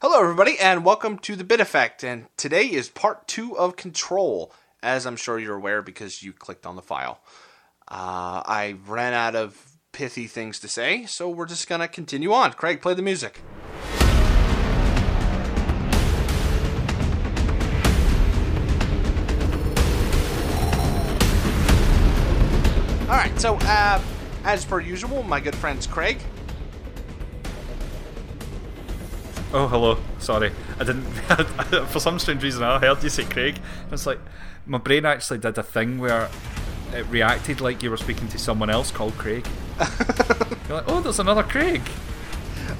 Hello, everybody, and welcome to the Bit Effect. And today is part two of Control, as I'm sure you're aware because you clicked on the file. Uh, I ran out of pithy things to say, so we're just gonna continue on. Craig, play the music. All right, so uh, as per usual, my good friends Craig. Oh, hello. Sorry, I didn't. for some strange reason, I heard you say Craig. It's like my brain actually did a thing where it reacted like you were speaking to someone else called Craig. You're like, oh, there's another Craig.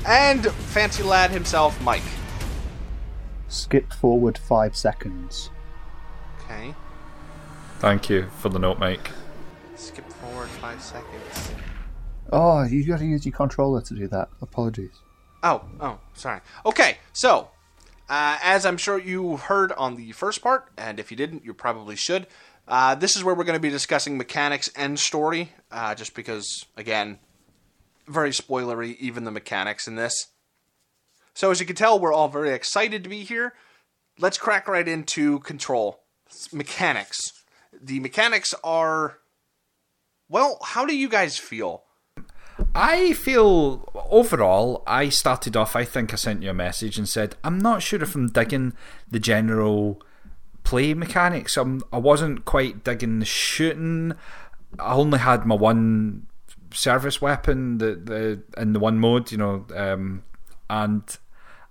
And fancy lad himself, Mike. Skip forward five seconds. Okay. Thank you for the note, Mike. Skip forward five seconds. Oh, you've got to use your controller to do that. Apologies. Oh, oh, sorry. Okay, so uh, as I'm sure you heard on the first part, and if you didn't, you probably should. Uh, this is where we're going to be discussing mechanics and story, uh, just because, again, very spoilery, even the mechanics in this. So, as you can tell, we're all very excited to be here. Let's crack right into control. Mechanics. The mechanics are. Well, how do you guys feel? I feel overall, I started off. I think I sent you a message and said I'm not sure if I'm digging the general play mechanics. I'm, I wasn't quite digging the shooting. I only had my one service weapon, the the in the one mode, you know, um, and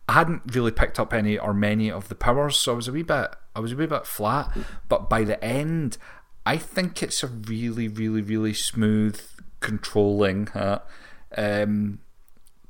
I hadn't really picked up any or many of the powers, so I was a wee bit I was a wee bit flat. But by the end, I think it's a really, really, really smooth controlling uh, um,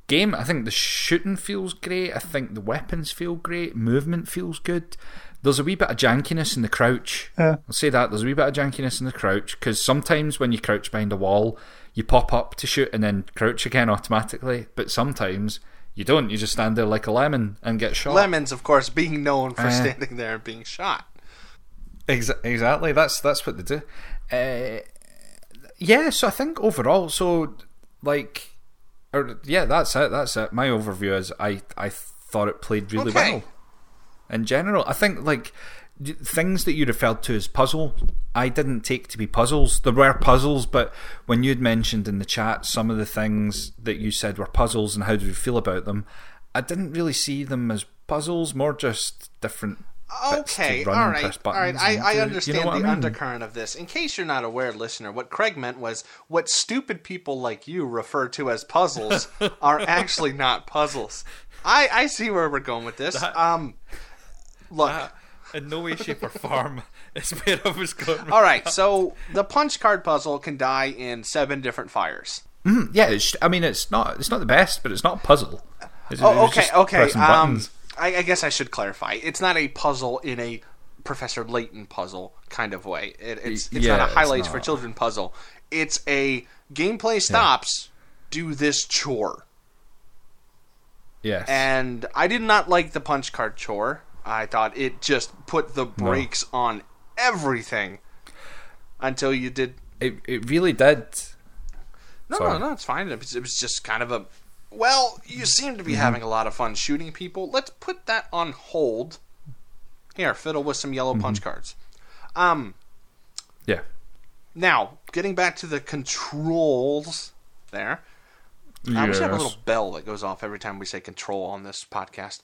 game. I think the shooting feels great. I think the weapons feel great. Movement feels good. There's a wee bit of jankiness in the crouch. Yeah. I'll say that. There's a wee bit of jankiness in the crouch because sometimes when you crouch behind a wall, you pop up to shoot and then crouch again automatically. But sometimes you don't. You just stand there like a lemon and get shot. Lemons, of course, being known for Uh. standing there and being shot. Ex- exactly. That's that's what they do. Uh, yeah. So I think overall, so like, or yeah, that's it. That's it. My overview is I I thought it played really Okay. well. In general, I think like things that you referred to as puzzle, I didn't take to be puzzles. There were puzzles, but when you'd mentioned in the chat some of the things that you said were puzzles and how do you feel about them, I didn't really see them as puzzles. More just different. Okay, all right, all right. I, I understand you know the I mean? undercurrent of this. In case you're not aware, listener, what Craig meant was what stupid people like you refer to as puzzles are actually not puzzles. I, I see where we're going with this. Um, look, That, in no way, shape, or form is where I was going. all right. So the punch card puzzle can die in seven different fires. Yeah, it's, I mean, it's not it's not the best, but it's not a puzzle. It's, Oh, okay, okay. pressing Um, buttons. I, I guess I should clarify. It's not a puzzle in a Professor Layton puzzle kind of way. It, it's it's yeah, not a highlights for children puzzle. It's a gameplay stops. Do this chore. yes, And I did not like the punch card chore. I thought it just put the brakes on everything until you did. it it really did. No, Sorry. no, no, it's fine. It was, it was just kind of a. Well, you seem to Mm-hmm. be having a lot of fun shooting people. Let's put that on hold. Here, fiddle with some yellow Mm-hmm. punch cards. Um, Yeah, now getting back to the controls. There, I wish I had a little bell that goes off every time we say control on this podcast.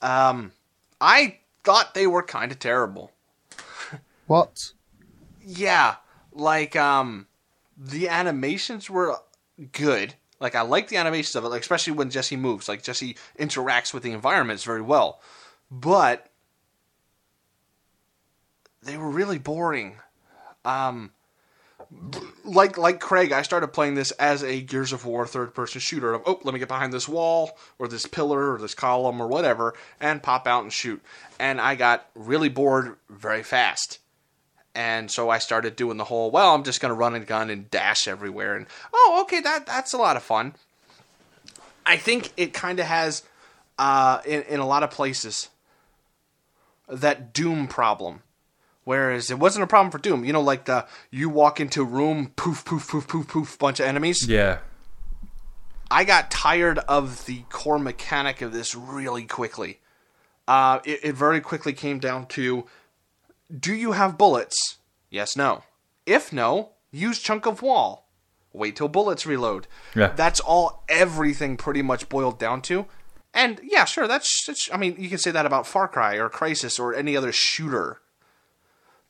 Um, I thought they were kind of terrible. What? Yeah, like um, the animations were good. Like I like the animations of it, like especially when Jesse moves. Like Jesse interacts with the environments very well, but they were really boring. Um, like like Craig, I started playing this as a Gears of War third person shooter. Of oh, let me get behind this wall or this pillar or this column or whatever, and pop out and shoot. And I got really bored very fast. And so I started doing the whole, well, I'm just going to run and gun and dash everywhere. And oh, okay, that that's a lot of fun. I think it kind of has, uh, in in a lot of places, that Doom problem. Whereas it wasn't a problem for Doom. You know, like the you walk into a room, poof, poof, poof, poof, poof, bunch of enemies. yeah, I got tired of the core mechanic of this really quickly. Uh, it, it very quickly came down to do you have bullets? Yes, no. If no, use chunk of wall. Wait till bullets reload. Yeah. That's all everything pretty much boiled down to. And yeah, sure, that's, that's I mean, you can say that about Far Cry or Crysis or any other shooter.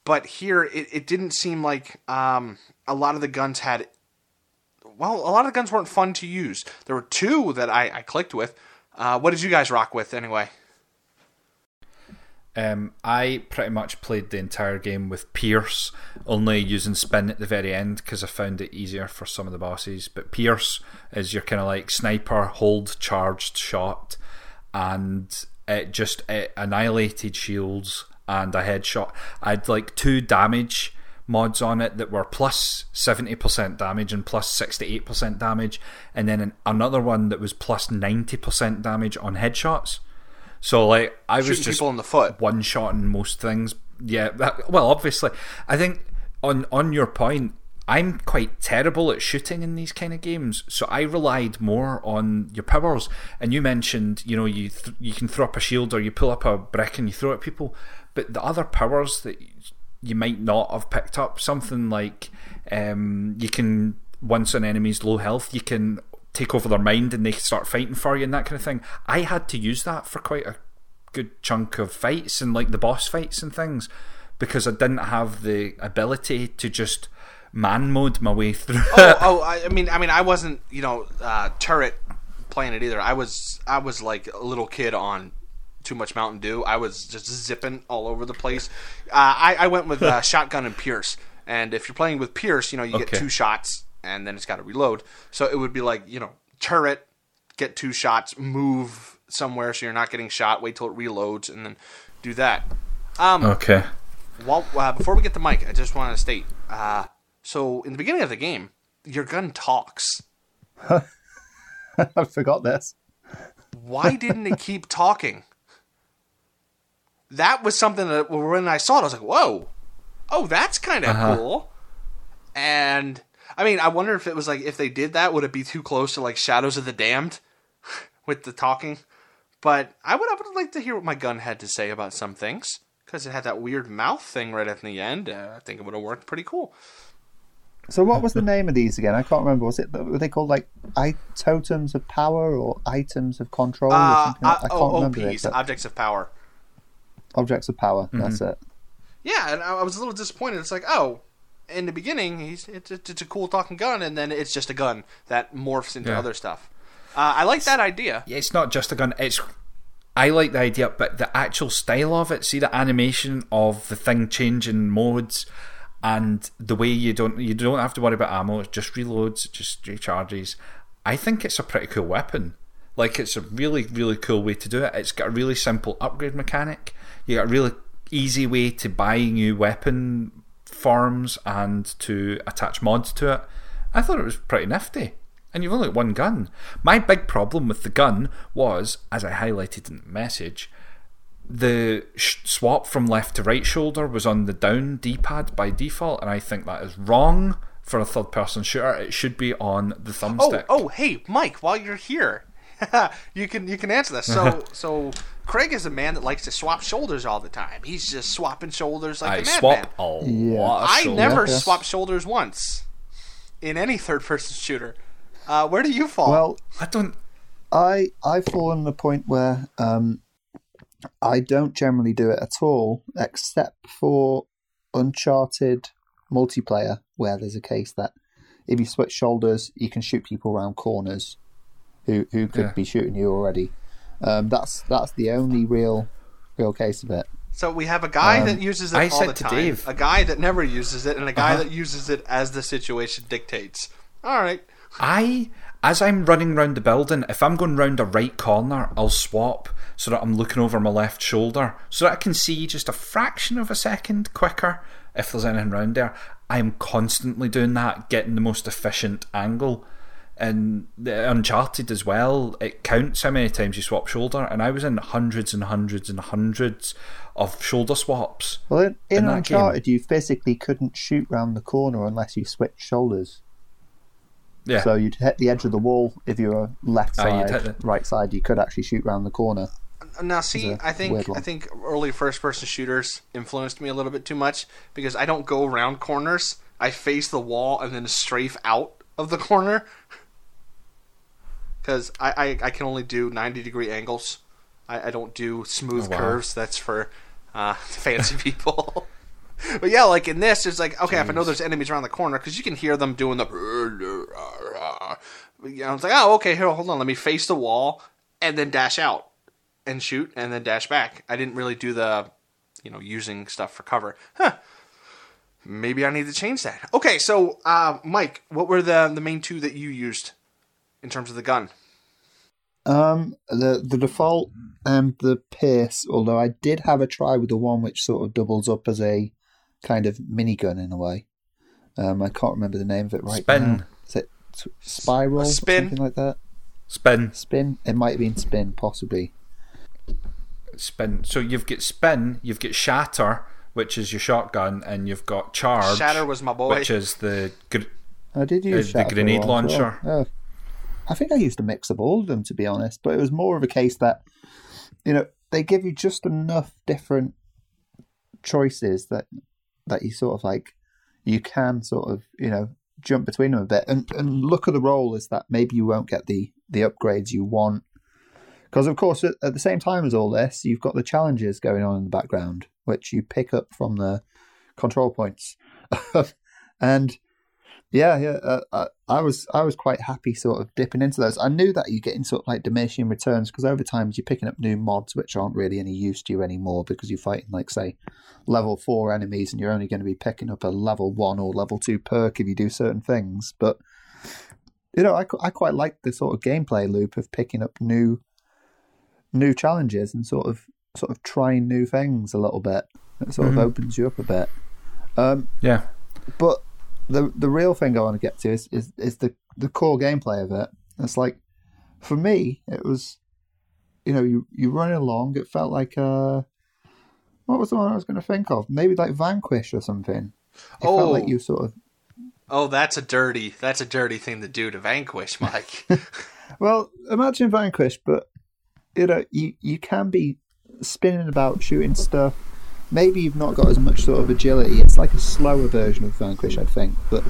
But here, it, it didn't seem like um, a lot of the guns had. Well, a lot of the guns weren't fun to use. There were two that I, I clicked with. Uh, what did you guys rock with anyway? Um, I pretty much played the entire game with Pierce, only using spin at the very end because I found it easier for some of the bosses. But Pierce is your kind of like sniper, hold, charged shot, and it just it annihilated shields and a headshot. I had like two damage mods on it that were plus 70% damage and plus 68% damage, and then an, another one that was plus 90% damage on headshots. So like I was Shooting just people in the foot. one shot in most things. Yeah, that, well, obviously, I think on on your point, I'm quite terrible at shooting in these kind of games, so I relied more on your powers. And you mentioned, you know, you th- you can throw up a shield or you pull up a brick and you throw it at people, but the other powers that you might not have picked up, something like um, you can once an enemy's low health, you can take over their mind and they start fighting for you and that kind of thing. I had to use that for quite a good chunk of fights and like the boss fights and things because I didn't have the ability to just man mode my way through. oh, oh, I I mean, I mean, I wasn't, you know, uh, turret playing it either. I was, I was like a little kid on too much Mountain Dew. I was just zipping all over the place. Uh, I, I went with uh, shotgun and Pierce, and if you're playing with Pierce, you know, you get two shots, and then it's got to reload. So it would be like, you know, turret, get two shots, move somewhere so you're not getting shot, wait till it reloads, and then do that. Um, okay. while, uh, before we get to Mike, I just wanted to state. Uh, so in the beginning of the game, your gun talks. I forgot this. Why didn't it keep talking? That was something that when I saw it, I was like, "Whoa, oh, that's kind of Uh-huh. cool." And I mean, I wonder if it was like if they did that, would it be too close to like Shadows of the Damned with the talking? But I would, I would like to hear what my gun had to say about some things because it had that weird mouth thing right at the end. Uh, I think it would have worked pretty cool. So, what was the name of these again? I can't remember. Was it were they called like I- totems of power or items of control? or Uh, something? like- I can't oh, remember OPs, it. but objects of power. Objects of power. That's it. Yeah, and I I was a little disappointed. It's like, oh, in the beginning, he's it's, it's it's a cool talking gun, and then it's just a gun that morphs into Yeah. other stuff. Uh, I like that idea. Yeah, it's not just a gun. It's I like the idea, but the actual style of it. See the animation of the thing changing modes, and the way you don't you don't have to worry about ammo. It just reloads, it just recharges. I think it's a pretty cool weapon. Like it's a really really cool way to do it. It's got a really simple upgrade mechanic. You got a really easy way to buy new weapon forms and to attach mods to it. I thought it was pretty nifty. And you've only got one gun. My big problem with the gun was, as I highlighted in the message, the sh- swap from left to right shoulder was on the down D pad by default, and I think that is wrong for a third person shooter. It should be on the thumbstick. Oh, thumbstick. oh, hey, Mike, while you're here, you can you can answer this. So so Craig is a man that likes to swap shoulders all the time. He's just swapping shoulders like I a madman. swap a Yeah. lot of I never Yes. swapped shoulders once in any third person shooter. Uh, where do you fall? Well, I don't. I I fall on the point where um, I don't generally do it at all, except for Uncharted multiplayer, where there's a case that if you switch shoulders, you can shoot people around corners who who could Yeah. be shooting you already. Um, that's that's the only real real case of it. So we have a guy Um, that uses it I all said the to time, Dave- a guy that never uses it, and a guy Uh-huh. that uses it as the situation dictates. All right. I, as I'm running round the building, if I'm going round a right corner, I'll swap so that I'm looking over my left shoulder so that I can see just a fraction of a second quicker if there's anything round there. I'm constantly doing that, getting the most efficient angle. And the Uncharted as well, it counts how many times you swap shoulder, and I was in hundreds and hundreds and hundreds of shoulder swaps. Well, in, in In that Uncharted, you physically couldn't shoot round the corner unless you switched shoulders. Yeah. So you'd hit the edge of the wall if you were left Oh, side, hit the- right side. You could actually shoot round the corner. Now, see, a I think. I think early first-person shooters influenced me a little bit too much because I don't go around corners. I face the wall and then strafe out of the corner because I, I, I can only do ninety-degree angles. I, I don't do smooth Oh, wow. curves. That's for uh, fancy people. but yeah, like in this, it's like okay, if I know there's enemies around the corner because you can hear them doing the. You know, it's like oh okay, here, hold on, let me face the wall and then dash out and shoot and then dash back. I didn't really do the, you know, using stuff for cover. Huh. Maybe I need to change that. Okay, so uh, Mike, what were the the main two that you used in terms of the gun? Um, the the default and the pierce. Although I did have a try with the one which sort of doubles up as a kind of minigun in a way. Um, I can't remember the name of it right Spin. now. Is it spiral? Spin. something like that. Spin. Spin. It might have been spin, possibly. Spin. So you've got spin, you've got shatter, which is your shotgun, and you've got charge, Shatter was my boy. which is the gr- I did use Uh, the Shatter for a grenade while well. launcher. Oh. I think I used a mix of all of them to be honest, but it was more of a case that you know they give you just enough different choices that that you sort of like you can sort of you know jump between them a bit. And and look at the role is that maybe you won't get the the upgrades you want. Because of course at, at the same time as all this you've got the challenges going on in the background which you pick up from the control points. And yeah, yeah. Uh, I, I was I was quite happy sort of dipping into those. I knew that you're getting sort of like diminishing returns because over time you're picking up new mods which aren't really any use to you anymore because you're fighting like say level four enemies and you're only going to be picking up a level one or level two perk if you do certain things. But you know, I, I quite like the sort of gameplay loop of picking up new new challenges and sort of sort of trying new things a little bit. It sort of opens you up a bit. Um, yeah. but the the real thing I want to get to is, is is the the core gameplay of it. It's like for me, it was you know you you running along. It felt like uh, what was the one I was going to think of? Maybe like Vanquish or something. It Oh. felt like you sort of Oh, that's a dirty that's a dirty thing to do to vanquish, Mike. well imagine Vanquish, but you know you you can be spinning about shooting stuff. Maybe you've not got as much sort of agility. It's like a slower version of Vanquish, I think. But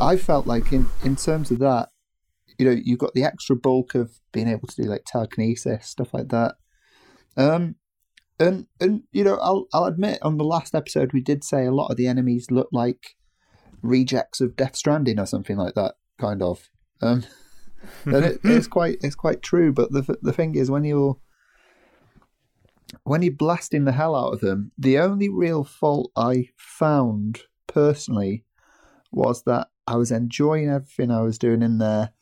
I felt like in in terms of that, you know, you've got the extra bulk of being able to do like telekinesis stuff like that. Um, and and you know, I'll I'll admit on the last episode we did say a lot of the enemies look like rejects of Death Stranding or something like that, kind of. Um, and it, it's quite it's quite true. But the the thing is, when you're when you're blasting the hell out of them, the only real fault I found personally was that I was enjoying everything I was doing in there,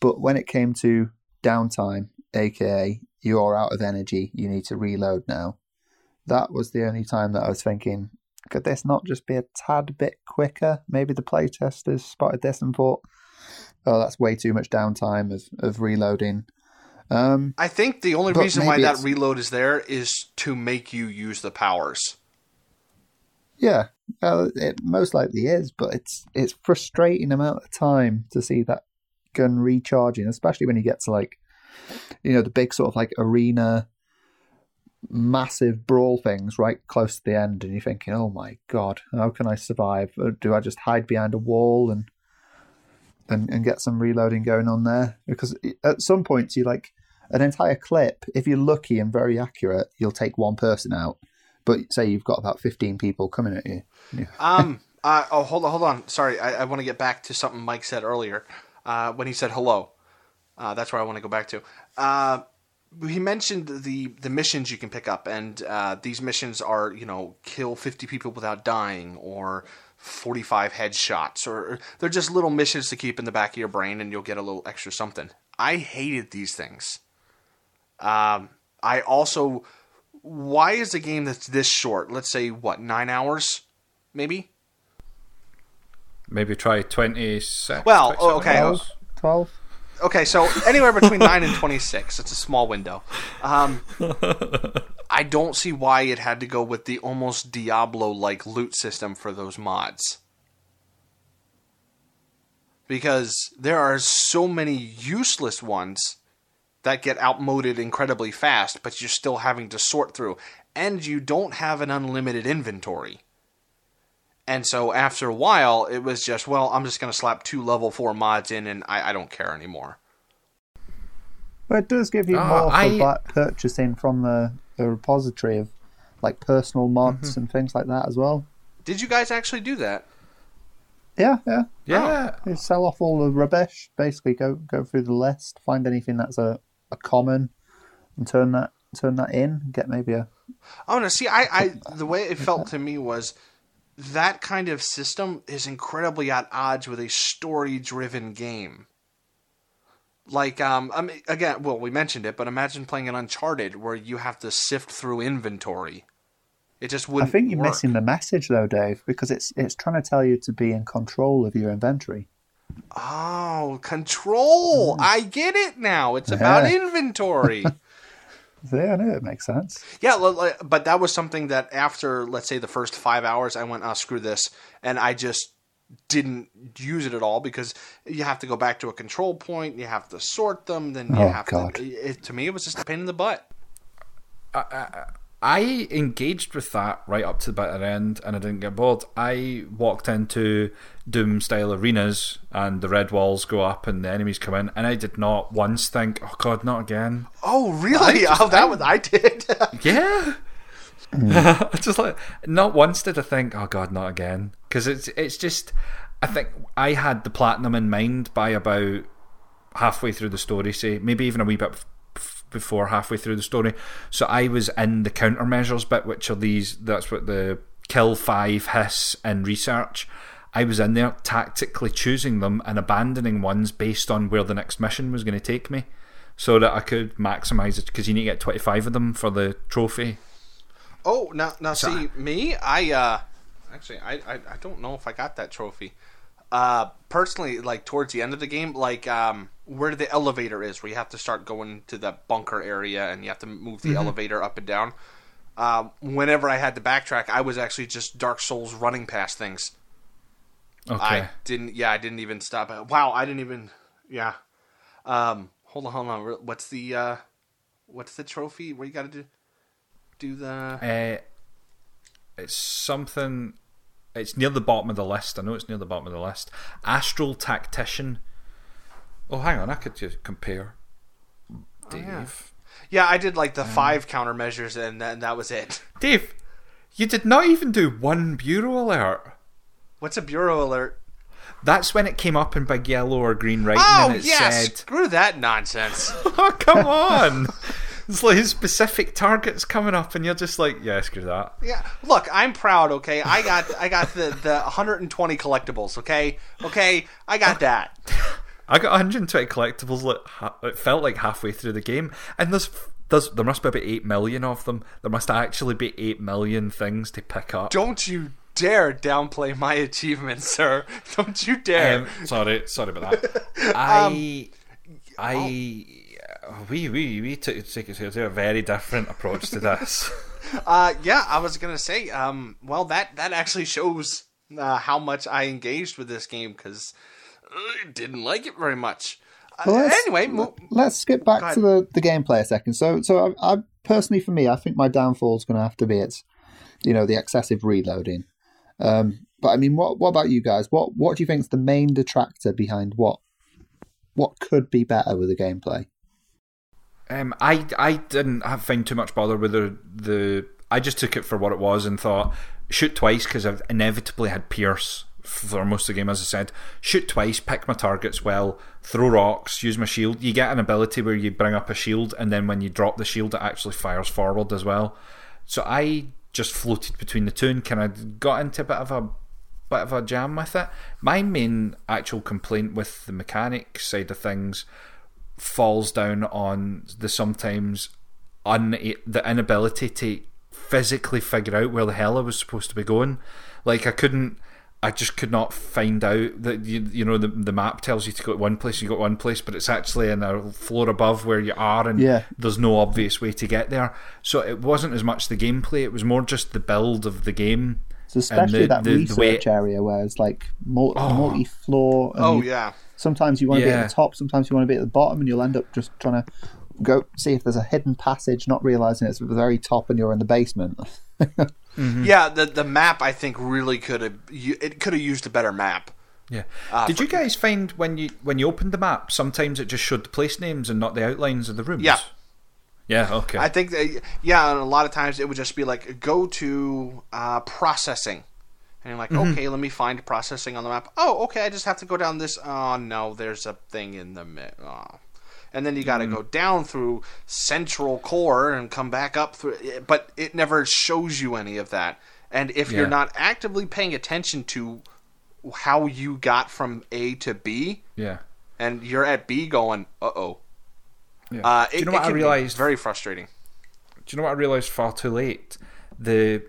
but when it came to downtime, aka you're out of energy, you need to reload now. That was the only time that I was thinking, could this not just be a tad bit quicker? Maybe the playtesters spotted this and thought, oh, that's way too much downtime of, of reloading. Um, I think the only reason why that reload is there is to make you use the powers. Yeah, well, it most likely is, but it's it's frustrating amount of time to see that gun recharging, especially when you get to like, you know, the big sort of like arena, massive brawl things right close to the end, and you're thinking, oh my god, how can I survive? Or do I just hide behind a wall and and and get some reloading going on there? Because at some points you like an entire clip. If you're lucky and very accurate, you'll take one person out. But say you've got about 15 people coming at you. Um. Uh, oh, hold on, hold on. Sorry, I, I want to get back to something Mike said earlier uh, when he said hello. Uh, that's where I want to go back to. Uh, he mentioned the the missions you can pick up, and uh, these missions are you know kill fifty people without dying, or forty five headshots, or they're just little missions to keep in the back of your brain, and you'll get a little extra something. I hated these things. Um, I also, why is a game that's this short? Let's say what nine hours, maybe. Maybe try 26. Well, okay. hours. 12? Okay, so anywhere between nine and twenty-six. It's a small window. Um, I don't see why it had to go with the almost Diablo-like loot system for those mods. because there are so many useless ones that get outmoded incredibly fast, but you're still having to sort through, and you don't have an unlimited inventory. And so after a while, it was just, well, I'm just going to slap two level four mods in, and I, I don't care anymore. But it does give you Uh, more for I- bu- purchasing from the, the repository of like personal mods Mm-hmm. and things like that as well. Did you guys actually do that? Yeah, yeah. Yeah. You sell off all the rubbish. Basically, go go through the list, find anything that's a, a common, and turn that turn that in. Get maybe a Oh no! See, I, I the way it felt to me was that kind of system is incredibly at odds with a story-driven game. Like, um, I mean, again, well, we mentioned it, but imagine playing an Uncharted where you have to sift through inventory. It just wouldn't. I think you're work. missing the message though, Dave, because it's it's trying to tell you to be in control of your inventory. Oh, control! I get it now. It's about Mm. Yeah. inventory. Yeah, I know it makes sense. Yeah, li- li- but that was something that after, let's say, the first five hours, I went, oh, screw this. And I just didn't use it at all because you have to go back to a control point, you have to sort them, then you Oh, have God. to. It, to me, it was just a pain in the butt. I engaged with that right up to the bitter end, and I didn't get bored. I walked into Doom style arenas, and the red walls go up, and the enemies come in, and I did not once think, "Oh God, not again." Oh, really? just- oh, that was I did. Yeah. Mm. I just like not once did I think, "Oh God, not again," because it's it's just. I think I had the platinum in mind by about halfway through the story, say maybe even a wee bit f- f- before halfway through the story. So I was in the countermeasures bit, which are these. That's what the kill five hiss and research. I was in there tactically choosing them and abandoning ones based on where the next mission was going to take me, so that I could maximize it because you need to get twenty five of them for the trophy. oh, now, now see, me, I, uh, actually, I, I, I don't know if I got that trophy. Uh, personally, like, towards the end of the game, like, um, where the elevator is, where you have to start going to the bunker area and you have to move the elevator up and down. Um, whenever I had to backtrack, I was actually just Dark Souls running past things. Okay. I didn't. Yeah, I didn't even stop. Wow, I didn't even. Yeah. Um. Hold on. Hold on. What's the uh, What's the trophy? Where you got to do do the? Uh, it's something. It's near the bottom of the list. I know it's near the bottom of the list. Astral Tactician. Oh, hang on. I could just compare. Oh, Dave. yeah. Yeah, I did like the um, five countermeasures, and then that was it. Dave, you did not even do one bureau alert. What's a bureau alert? That's when it came up in big yellow or green writing Oh and it yes, said, screw that nonsense. Oh, come on. it's like specific targets coming up, and you're just like, yeah, screw that. yeah, look, I'm proud. Okay, I got I got the the 120 collectibles. Okay, okay, I got that. I got 120 collectibles. Like it felt like halfway through the game, and there's there's there must be about eight million of them. There must actually be eight million things to pick up. Don't you dare downplay my achievements, sir. Don't you dare. Um, sorry, sorry about that. I, I, we we we took, took, a very different approach to this. Uh, yeah, I was gonna say, um, well, that that actually shows uh, how much I engaged with this game because didn't like it very much. Uh, Well, let's- anyway, mo- Let's skip back to the, the gameplay a second. So, so I, I personally, for me, I think my downfall is going to have to be it's, you know, the excessive reloading. Um, but I mean, what what about you guys? What what do you think is the main detractor behind what what could be better with the gameplay? Um, I I didn't have find too much bother with the the. I just took it for what it was and thought shoot twice because I've inevitably had Pierce for most of the game. As I said, shoot twice, pick my targets well, throw rocks, use my shield. You get an ability where you bring up a shield and then when you drop the shield, it actually fires forward as well. So I just floated between the two and kind of got into a bit of a bit of a jam with it. My main actual complaint with the mechanic side of things falls down on the sometimes un the inability to physically figure out where the hell I was supposed to be going. Like I couldn't. I just could not find out that you, you know the the map tells you to go to one place, you go to one place, but it's actually in a floor above where you are, and Yeah. there's no obvious way to get there. So it wasn't as much the gameplay; it was more just the build of the game So especially the- that the- the research way- area where it's like mul- oh. multi-floor. And Oh you- yeah. Sometimes you want to be Yeah. at the top, sometimes you want to be at the bottom, and you'll end up just trying to go see if there's a hidden passage, not realizing it's at the very top and you're in the basement. Yeah, the the map I think really could have it could have used a better map. Yeah. Uh, Did you guys find when you when you opened the map, sometimes it just showed the place names and not the outlines of the rooms? Yeah. Yeah. Okay. I think that, yeah, and a lot of times it would just be like go to uh, processing, and you're like, okay, let me find processing on the map. Oh, okay, I just have to go down this. Oh no, there's a thing in the mid. Oh. And then you got to go down through central core and come back up through. But it never shows you any of that. And if you're not actively paying attention to how you got from A to B, yeah. and you're at B going, uh oh. Yeah. Uh, Do you know it what I realised? Very frustrating. Do you know what I realised far too late? The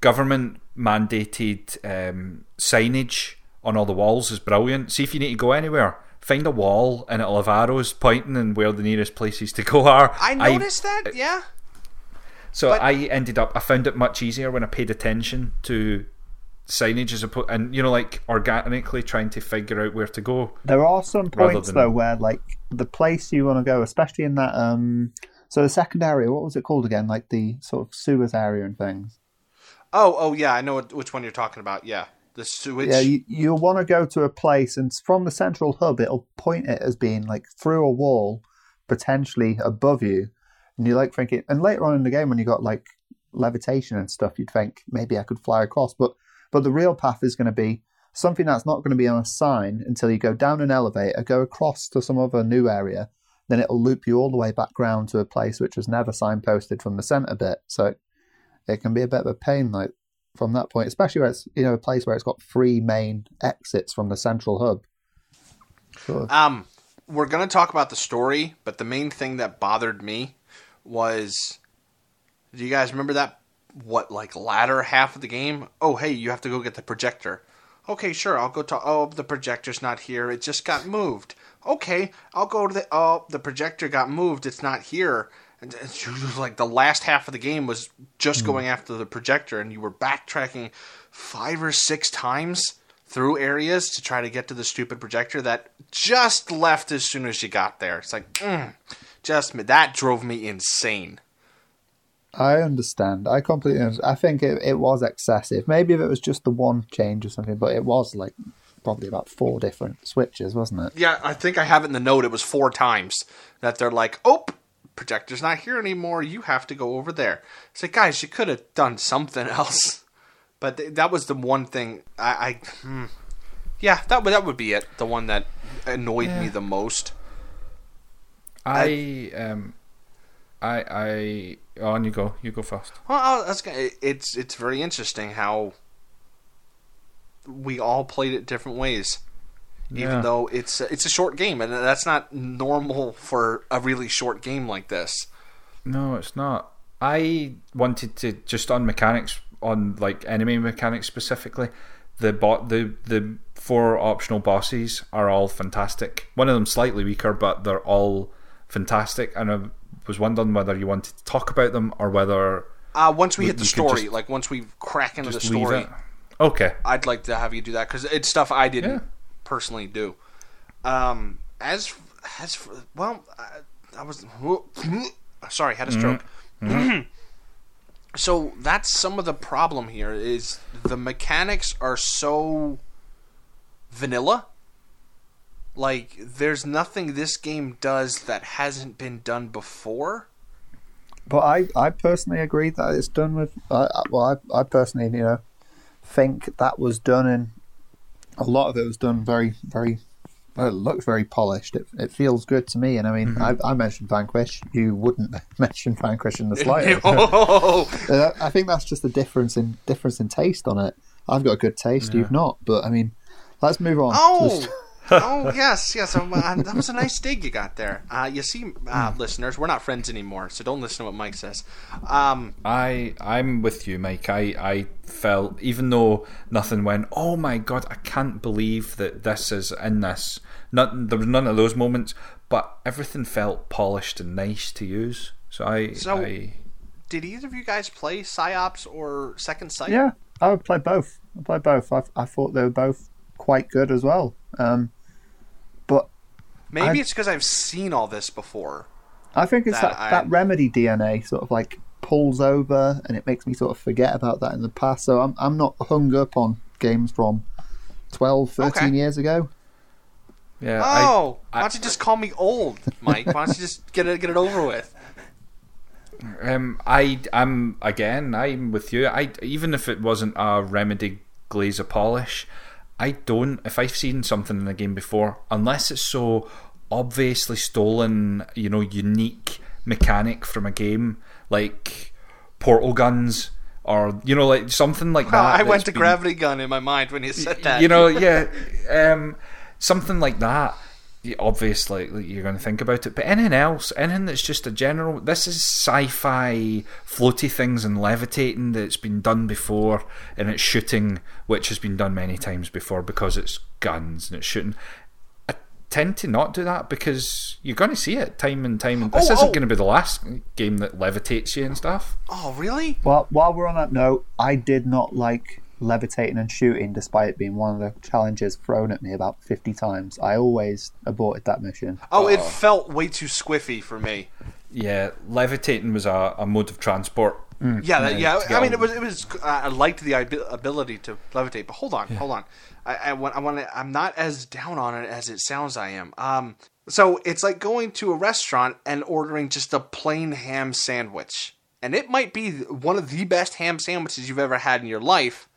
government mandated um, signage on all the walls is brilliant. See if you need to go anywhere, find a wall and it'll have arrows pointing and where the nearest places to go are. I noticed that, yeah. So But- I ended up. I found it much easier when I paid attention to signage as opposed, and you know, like organically trying to figure out where to go. There are some points than- though where like the place you want to go, especially in that um so the second area, what was it called again? Like the sort of sewers area and things. Oh, oh yeah, I know which one you're talking about. Yeah, the sewage. Yeah, you you'll want to go to a place and from the central hub it'll point it as being like through a wall, potentially above you. And you like thinking and later on in the game when you got like levitation and stuff, you'd think maybe I could fly across. But but the real path is going to be something that's not going to be on a sign until you go down an elevator, go across to some other new area, then it'll loop you all the way back round to a place which was never signposted from the centre bit. So it can be a bit of a pain like from that point, especially where it's you know a place where it's got three main exits from the central hub. Of. Um, we're gonna talk about the story, but the main thing that bothered me was, do you guys remember that? What like latter half of the game? Oh, hey, you have to go get the projector. Okay, sure, I'll go talk. Oh, the projector's not here. It just got moved. Okay, I'll go to the. Oh, the projector got moved. It's not here. And was like the last half of the game was just going after the projector, and you were backtracking five or six times through areas to try to get to the stupid projector that just left as soon as you got there. It's like, mm, just that drove me insane. I understand. I completely understand. I think it, it was excessive. Maybe if it was just the one change or something, but it was like probably about four different switches, wasn't it? Yeah, I think I have it in the note. It was four times that they're like, "Oh, projector's not here anymore. You have to go over there." It's like, guys, you could have done something else. But th- that was the one thing I, I hmm. yeah, that would that would be it. The one that annoyed me the most. I um, I I on you go. You go first. Well, that's it's it's very interesting how we all played it different ways. Even Yeah. though it's it's a short game, and that's not normal for a really short game like this. No, it's not. I wanted to just on mechanics, on like enemy mechanics specifically. The bot, the the four optional bosses are all fantastic. One of them slightly weaker, but they're all fantastic. And I was wondering whether you wanted to talk about them or whether Uh, once we, hit the story, just- like once we crack into the story. Okay. I'd like to have you do that because it's stuff I didn't Yeah. Personally do. Um, as as for, well, I, I was sorry, had a stroke. so that's some of the problem here is the mechanics are so vanilla. Like there's nothing this game does that hasn't been done before. But I, I personally agree that it's done with. I, I- well, I, I personally, you know, think that was done in. A lot of it was done very, very. Well, it looks very polished. It, it feels good to me. And I mean, I, I mentioned Vanquish. You wouldn't mention Vanquish in the slightest. Oh, Uh, I think that's just a difference in difference in taste on it. I've got a good taste. You've not. But I mean, let's move on. Oh, oh yes, yes. Um, uh, that was a nice dig you got there. Uh, you see, uh, listeners, we're not friends anymore, so don't listen to what Mike says. Um, I I'm with you, Mike. I I felt even though nothing went. Oh my god! I can't believe that this is in this. Not there was none of those moments, but everything felt polished and nice to use. So I So- I did either of you guys play Psi-Ops or Second Sight? yeah, I would play both. I play both. I, I thought they were both quite good as well. Um, but Maybe I- it's because I've seen all this before. I think it's That that, I- that remedy DNA sort of like pulls over and it makes me sort of forget about that in the past. So I'm I'm not hung up on games from 12, 13 Okay. years ago. Yeah. Oh, I- why don't you just call me old, Mike? Why don't you just get it get it over with? Um, I I'm again. I'm with you. I even if it wasn't a remedy glaze of polish, I don't. If I've seen something in a game before, unless it's so obviously stolen, you know, unique mechanic from a game, like portal guns or you know, like something like that. I went to been- gravity gun in my mind when you said that. you know, yeah, um, something like that. Y- Obviously, like, you're going to think about it, but anything else, anything that's just a general. This is sci-fi, floaty things and levitating that's been done before, and it's shooting, which has been done many times before because it's guns and it's shooting. I tend to not do that because you're going to see it time and time. And this Oh, isn't oh. going to be the last game that levitates you and stuff. oh, really? Well, while we're on that note, I did not like levitating and shooting, despite it being one of the challenges thrown at me about 50 times. I always aborted that mission. Oh, it felt way too squiffy for me. Yeah, levitating was a, a mode of transport. Yeah, that, Yeah, yeah. to get I mean, on- it was it was. Uh, I liked the ability to levitate, but hold on, hold on. I, I want. I want. I'm not as down on it as it sounds. I am. Um. So it's like going to a restaurant and ordering just a plain ham sandwich, and it might be one of the best ham sandwiches you've ever had in your life.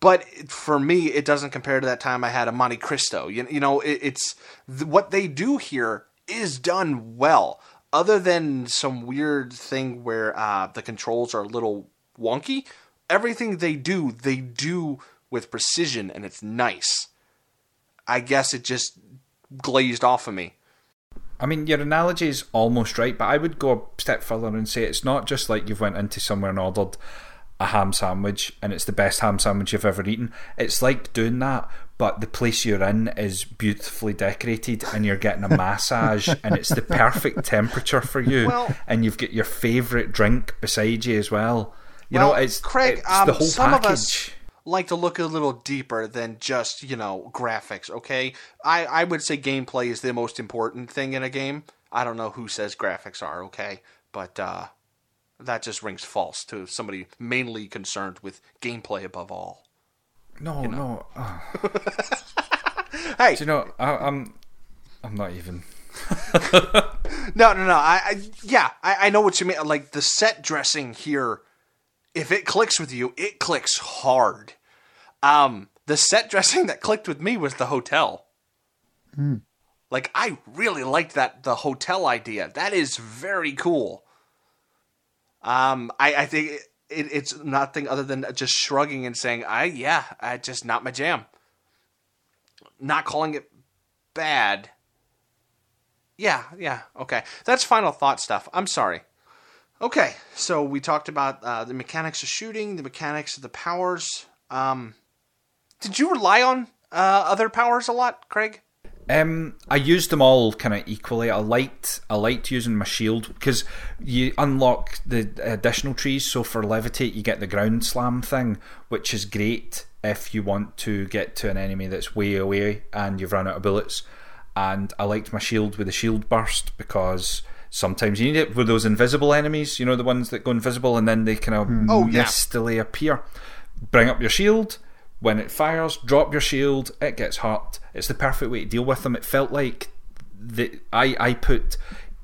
But for me, it doesn't compare to that time I had a Monte Cristo. You, you know, it, it's what they do here is done well. Other than some weird thing where uh, the controls are a little wonky, everything they do, they do with precision, and it's nice. I guess it just glazed off of me. I mean, your analogy is almost right, but I would go a step further and say it's not just like you've went into somewhere and ordered a ham sandwich and it's the best ham sandwich you've ever eaten. It's like doing that, but the place you're in is beautifully decorated and you're getting a massage and it's the perfect temperature for you Well- and you've got your favourite drink beside you as well. You well, know, it's Craig. it's um, the whole some package. of us like to look a little deeper than just you know graphics. Okay, I I would say gameplay is the most important thing in a game. I don't know who says graphics are okay, but uh, that just rings false to somebody mainly concerned with gameplay above all. No, no. oh. Hey, Do you know, I, I'm, I'm not even. No, no, no. I, I yeah, I, I know what you mean. Like the set dressing here, if it clicks with you, it clicks hard. Um, the set dressing that clicked with me was the hotel. Like I really liked that the hotel idea. That is very cool. Um, I, I think it, it, it's nothing other than just shrugging and saying, "I yeah, I just not my jam." Not calling it bad. Yeah, yeah, okay. That's final thought stuff. I'm sorry. Okay, so we talked about uh, the mechanics of shooting, the mechanics of the powers. Um, did you rely on uh, other powers a lot, Craig? Um, I used them all kind of equally. I liked I liked using my shield because you unlock the additional trees. So for levitate, you get the ground slam thing, which is great if you want to get to an enemy that's way away and you've run out of bullets. And I liked my shield with the shield burst because sometimes you need it with those invisible enemies. You know the ones that go invisible and then they kind of Oh, yeah. appear. Bring up your shield. When it fires, drop your shield. It gets hurt. It's the perfect way to deal with them. It felt like the I I put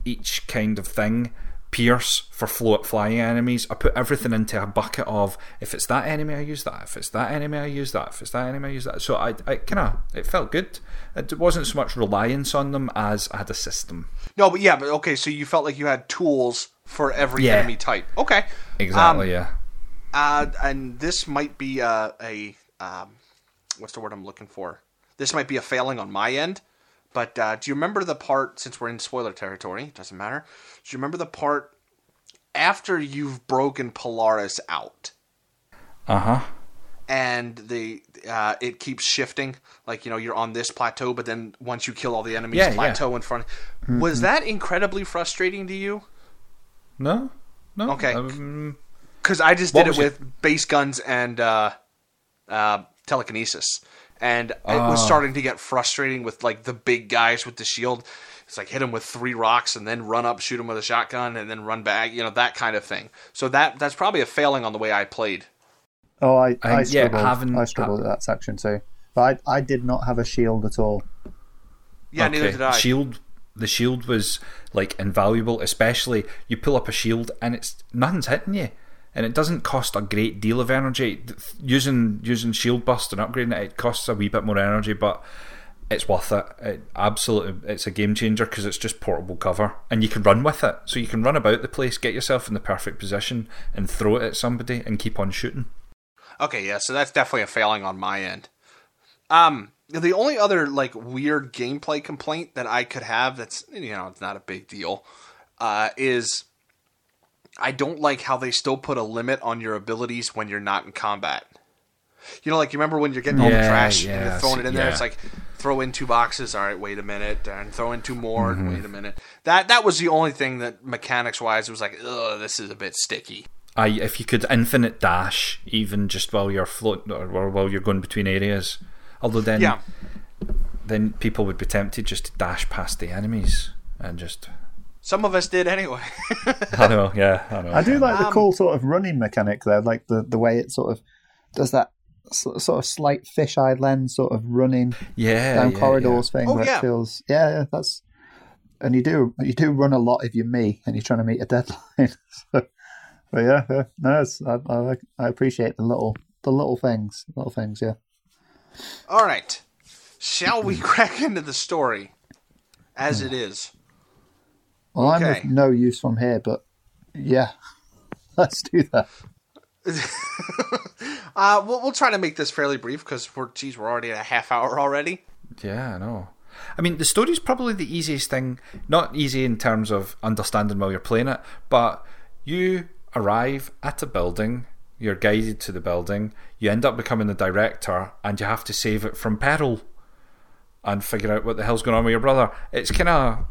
each kind of thing pierce for float flying enemies. I put everything into a bucket of if it's that enemy I use that. If it's that enemy I use that. If it's that enemy I use that. So I I kind of it felt good. It wasn't so much reliance on them as I had a system. No, but yeah, but okay, so you felt like you had tools for every Yeah. enemy type. Okay. Exactly. yeah. Uh, and this might be uh, a um, what's the word I'm looking for? This might be a failing on my end. But uh, do you remember the part? Since we're in spoiler territory, it doesn't matter. Do you remember the part after you've broken Polaris out Uh huh. and the uh, it keeps shifting? Like you know, you're on this plateau, but then once you kill all the enemies, Yeah, yeah. plateau in front. Was that incredibly frustrating to you? No. No. Okay. Um, Because I just did it with base guns and uh, uh, telekinesis, and it was Ah. starting to get frustrating with like the big guys with the shield. It's like hit them with three rocks and then run up, shoot them with a shotgun, and then run back. You know that kind of thing. So that that's probably a failing on the way I played. Oh, I, I, I- yeah, struggled. having- I struggled with that section too. But I, I did not have a shield at all. Yeah, neither did I. Shield, the shield was like invaluable. Especially you pull up a shield and it's nothing's hitting you, and it doesn't cost a great deal of energy. Using using shield burst and upgrading it, it costs a wee bit more energy, but it's worth it. it absolutely, it's a game changer because it's just portable cover, and you can run with it. So you can run about the place, get yourself in the perfect position, and throw it at somebody, and keep on shooting. Okay, yeah, so that's definitely a failing on my end. Um, the only other like weird gameplay complaint that I could have that's you know it's not a big deal, uh, is I don't like how they still put a limit on your abilities when you're not in combat. You know, like you remember when you're getting all the Yeah, trash and you're throwing it in there. It's like throw in two boxes. All right, wait a minute, and throw in two more. Mm-hmm. Wait a minute. That that was the only thing that mechanics wise was like, ugh, this is a bit sticky. I if you could infinite dash even just while you're floating or or while you're going between areas. Although then Yeah. then people would be tempted just to dash past the enemies and just Some of us did anyway. I know, yeah, I know. I do like the Um, cool sort of running mechanic there, like the, the way it sort of does that sort of slight fisheye lens sort of running yeah, down yeah, corridors thing Oh, where yeah. it feels yeah, yeah that's and you do you do run a lot if you're me and you're trying to meet a deadline. so, but yeah, yeah, no, it's, I, I I appreciate the little the little things, little things. Yeah, All right. Shall we crack into the story as it is? Well, I'm of no use from here, but yeah, let's do that. Uh, we'll, we'll try to make this fairly brief because we're, geez, we're already at a half hour already. Yeah, I know. I mean, the story's probably the easiest thing. Not easy in terms of understanding while you're playing it, but you arrive at a building, you're guided to the building, you end up becoming the director, and you have to save it from peril and figure out what the hell's going on with your brother. It's kind of.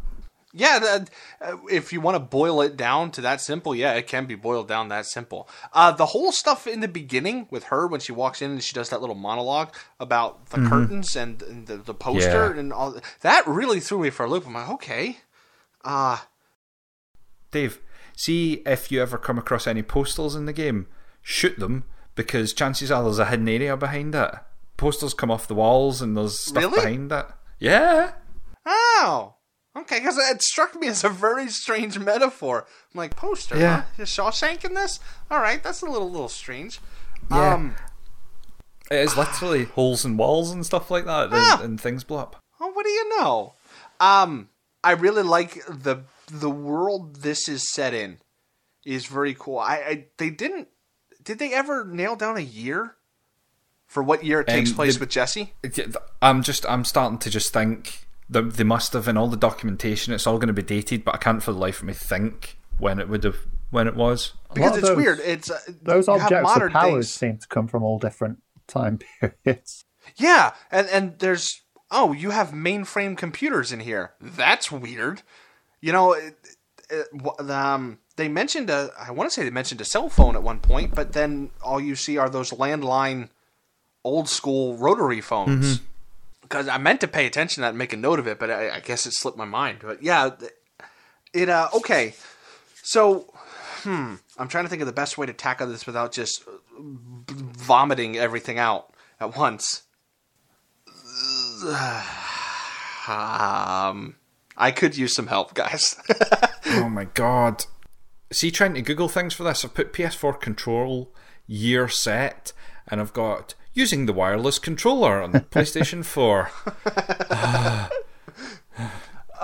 Yeah, that, uh, if you want to boil it down to that simple, yeah, it can be boiled down that simple. Uh, the whole stuff in the beginning with her when she walks in and she does that little monologue about the curtains and, and the, the poster Yeah. and all that really threw me for a loop. I'm like, okay, uh, Dave, see if you ever come across any postals in the game, shoot them because chances are there's a hidden area behind it. Posters come off the walls and there's stuff Really? behind it. Yeah. oh, okay, because it struck me as a very strange metaphor. I'm like, poster, Yeah. huh? Is Shawshank in this? All right, that's a little little strange. Yeah. Um, It is literally holes in walls and stuff like that, and, Ah. and things blow up. Oh, what do you know? Um, I really like the the world this is set in. Is very cool. I, I they didn't did they ever nail down a year for what year it takes Um, place the- with Jesse? I'm just, I'm starting to just think they must have in all the documentation. It's all going to be dated, but I can't for the life of me think when it would have, when it was. Because it's those- weird. It's uh, Those objects modern of powers things. seem to come from all different time periods. Yeah, and and there's oh, you have mainframe computers in here. That's weird. You know, it, it, um, they mentioned a. I want to say they mentioned a cell phone at one point, but then all you see are those landline, old school rotary phones. Because I meant to pay attention to that and make a note of it, but I, I guess it slipped my mind. But yeah, it. Uh, okay, so. Hmm. I'm trying to think of the best way to tackle this without just uh, vomiting everything out at once. Um, I could use some help, guys. oh my god. See, trying to Google things for this, I've put PS4 control year set, and I've got using the wireless controller on the PlayStation 4.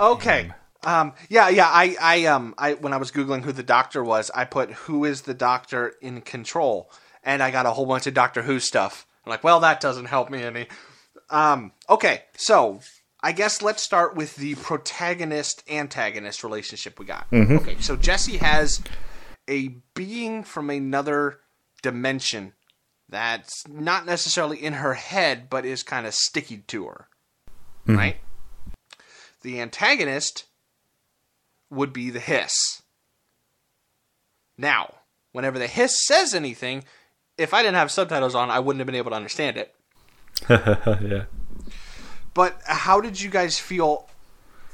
okay. Um, yeah, yeah. I, I, um, I when I was googling who the doctor was, I put who is the doctor in control, and I got a whole bunch of Doctor Who stuff. I'm like, well, that doesn't help me any. Um, okay, so I guess let's start with the protagonist antagonist relationship we got. Okay, so Jesse has a being from another dimension that's not necessarily in her head, but is kind of sticky to her. Mm-hmm. Right? The antagonist would be the hiss. Now, whenever the hiss says anything, if I didn't have subtitles on, I wouldn't have been able to understand it. yeah. But how did you guys feel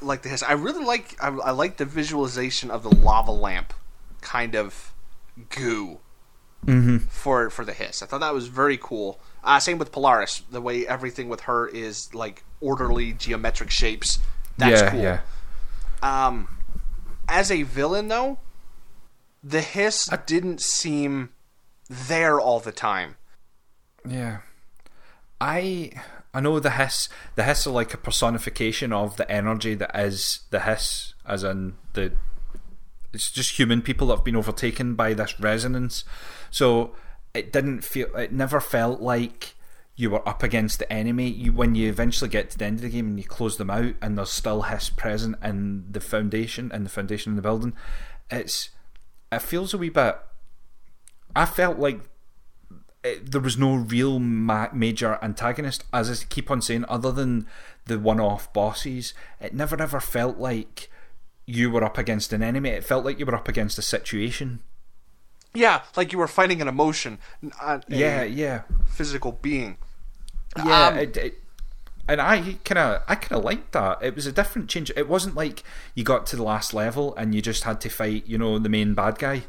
like the hiss? I really like I, I like the visualization of the lava lamp kind of goo for for the hiss. I thought that was very cool. Uh, same with Polaris, the way everything with her is like orderly geometric shapes. That's yeah, cool. yeah. Um, as a villain, though, the hiss didn't seem there all the time. Yeah. I I know the hiss the hiss are like a personification of the energy that is the hiss, as in the it's just human people that have been overtaken by this resonance. So it didn't feel it never felt like you were up against the enemy. You when you eventually get to the end of the game and you close them out and there's still hiss present in the foundation in the foundation of the building, it's it feels a wee bit I felt like it, there was no real ma- major antagonist, as I keep on saying, other than the one-off bosses. It never ever felt like you were up against an enemy. It felt like you were up against a situation. Yeah, like you were fighting an emotion, Yeah, yeah, physical being. yeah. Um, it, it, and I kind of, I kind of liked that. It was a different change. It wasn't like you got to the last level and you just had to fight, you know, the main bad guy.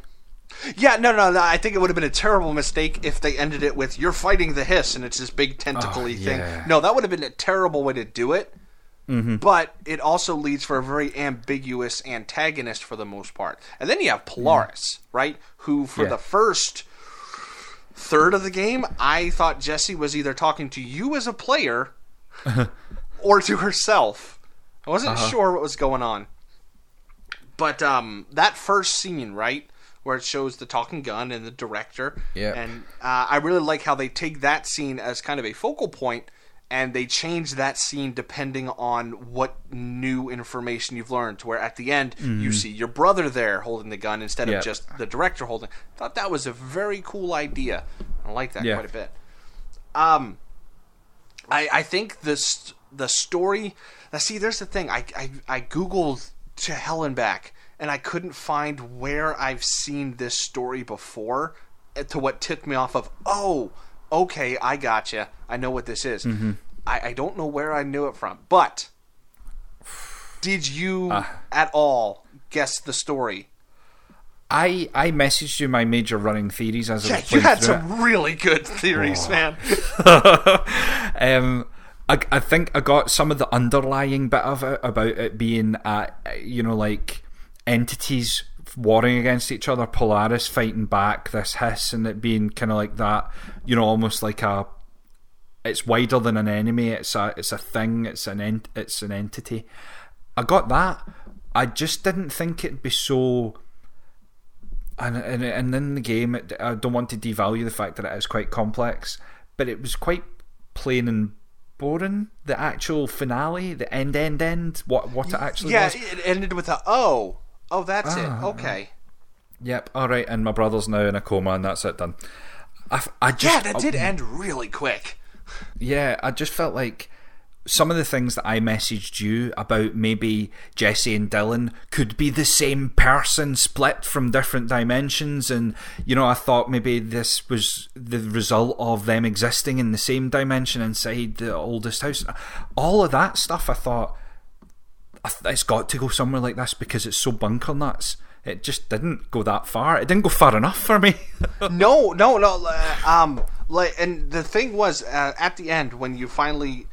Yeah, no, no, no. I think it would have been a terrible mistake if they ended it with "You're fighting the hiss" and it's this big tentacly Oh, thing. No, that would have been a terrible way to do it. Mm-hmm. But it also leads for a very ambiguous antagonist for the most part. And then you have Polaris, right? Who, for Yeah. the first third of the game, I thought Jesse was either talking to you as a player or to herself. I wasn't Uh-huh. sure what was going on. But um, that first scene, right, where it shows the talking gun and the director, Yeah. and uh, I really like how they take that scene as kind of a focal point, and they change that scene depending on what new information you've learned. To where at the end you see your brother there holding the gun instead Mm-hmm. Of just the director holding. Thought that was a very cool idea. I like that Yeah. quite a bit. Um, I I think this the story. Now, see, there's the thing. I I, I googled to hell and back, and I couldn't find where I've seen this story before. uh, To what tipped me off of oh, okay, I gotcha. I know what this is. I, I don't know where I knew it from, but did you at all guess the story? I I messaged you my major running theories as Yeah, you had through it. some really good theories, man. um, I, I think I got some of the underlying bit of it about it being, uh, you know, like entities warring against each other, Polaris fighting back, this hiss, and it being kind of like that, you know, almost like a. It's wider than an enemy. It's a it's a thing. It's an ent- it's an entity. I got that. I just didn't think it'd be so and and, and in the game, it, I don't want to devalue the fact that it is quite complex, but it was quite plain and boring. The actual finale, the end, end, end, what what it actually yeah, was. it ended with a oh. Oh, that's it. Ah. Okay. Yep. All right, and my brother's now in a coma, and that's it done. I, I just Yeah, that did I- end really quick. yeah, I just felt like some of the things that I messaged you about maybe Jesse and Dylan could be the same person split from different dimensions and you know I thought maybe this was the result of them existing in the same dimension inside the oldest house all of that stuff I thought it's got to go somewhere like this because it's so bunker nuts it just didn't go that far it didn't go far enough for me no, no, no. uh, Um, like, and the thing was, uh, at the end when you finally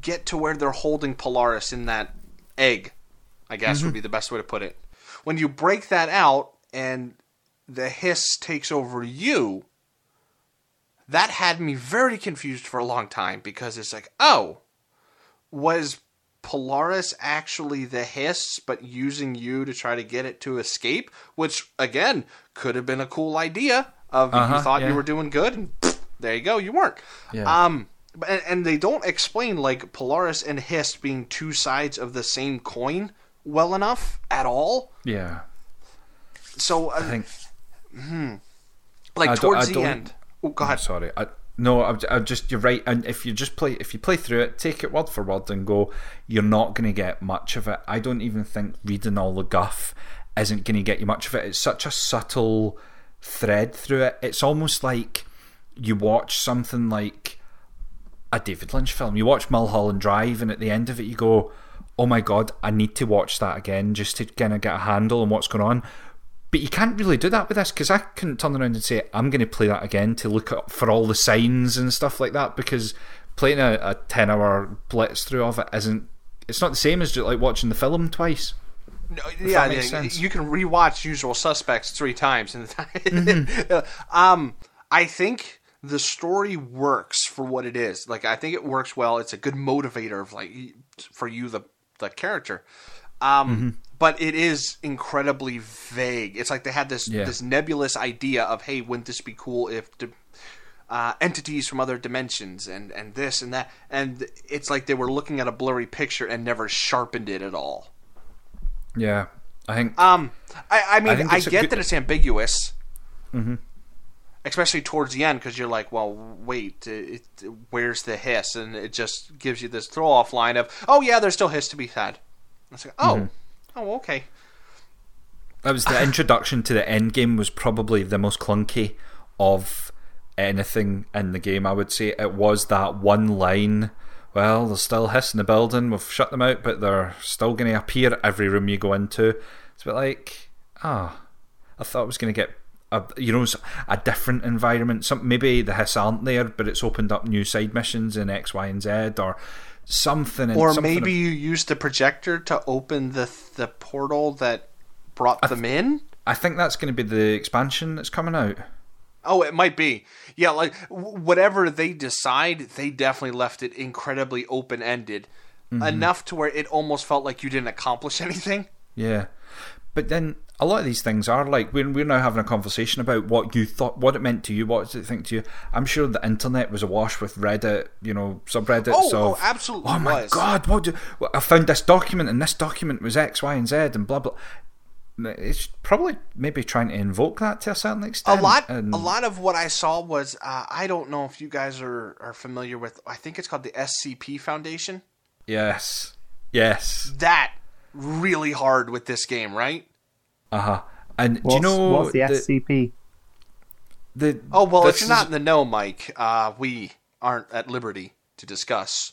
get to where they're holding Polaris in that egg, I guess would be the best way to put it. When you break that out and the hiss takes over you, that had me very confused for a long time because it's like, oh, was Polaris actually the hiss, but using you to try to get it to escape? Which, again, could have been a cool idea of you Uh-huh, thought yeah. you were doing good, and pfft, there you go, you weren't. Yeah. Um, and, and they don't explain like Polaris and Hiss being two sides of the same coin well enough at all. yeah So, uh, I think hmm, like I towards the end. Oh, go ahead. Sorry, I, no, I'm, I'm just you're right. And if you just play, if you play through it, take it word for word and go, you're not going to get much of it. I don't even think reading all the guff isn't going to get you much of it. It's such a subtle thread through it. It's almost like you watch something like a David Lynch film. You watch Mulholland Drive, and at the end of it, you go, "Oh my god, I need to watch that again just to kind of get a handle on what's going on." But you can't really do that with this because I couldn't turn around and say, "I'm going to play that again to look up for all the signs and stuff like that." Because playing a, a ten-hour blitz through of it isn't. It's not the same as just like watching the film twice. No, yeah, that makes yeah, sense. you can rewatch Usual Suspects three times time. Mm-hmm. um, I think the story works for what it is. Like, I think it works well. It's a good motivator of like for you, the the character. Um, Mm-hmm. But it is incredibly vague. It's like they had this Yeah. this nebulous idea of, hey, wouldn't this be cool if the uh, entities from other dimensions and and this and that, and it's like they were looking at a blurry picture and never sharpened it at all. Yeah, I think Um, I, I mean, think I, get good- that it's ambiguous, mm-hmm. especially towards the end, because you're like, well, wait, it, it, where's the hiss? And it just gives you this throw off line of, oh yeah, there's still hiss to be had. It's like, oh, oh, okay. That was the introduction to the end game was probably the most clunky of anything in the game. I would say it was that one line. Well, there's still hiss in the building. We've shut them out, but they're still going to appear every room you go into. It's a bit like, ah, I thought I was going to get a you know a different environment. Some maybe the hiss aren't there, but it's opened up new side missions in X, Y, and Z, or something. in- Or something maybe you used the projector to open the the portal that brought them in. I think that's going to be the expansion that's coming out. Oh, it might be. Yeah, like w- whatever they decide, they definitely left it incredibly open ended, mm-hmm. enough to where it almost felt like you didn't accomplish anything. Yeah, but then a lot of these things are like we're we're now having a conversation about what you thought, what it meant to you, what does it think to you. I'm sure the internet was awash with Reddit, you know, subreddits Oh, of oh, absolutely Oh my was. god, what? Do, well, I found this document, and this document was X, Y, and Z, and blah blah. It's probably maybe trying to invoke that to a certain extent. A lot, and, a lot of what I saw was uh, I don't know if you guys are are familiar with. I think it's called the SCP Foundation. Yes, yes, That really hard with this game, right? Uh huh. And What's, do you know what's the, SCP? the Oh well, if you're not in the know, Mike, uh, we aren't at liberty to discuss.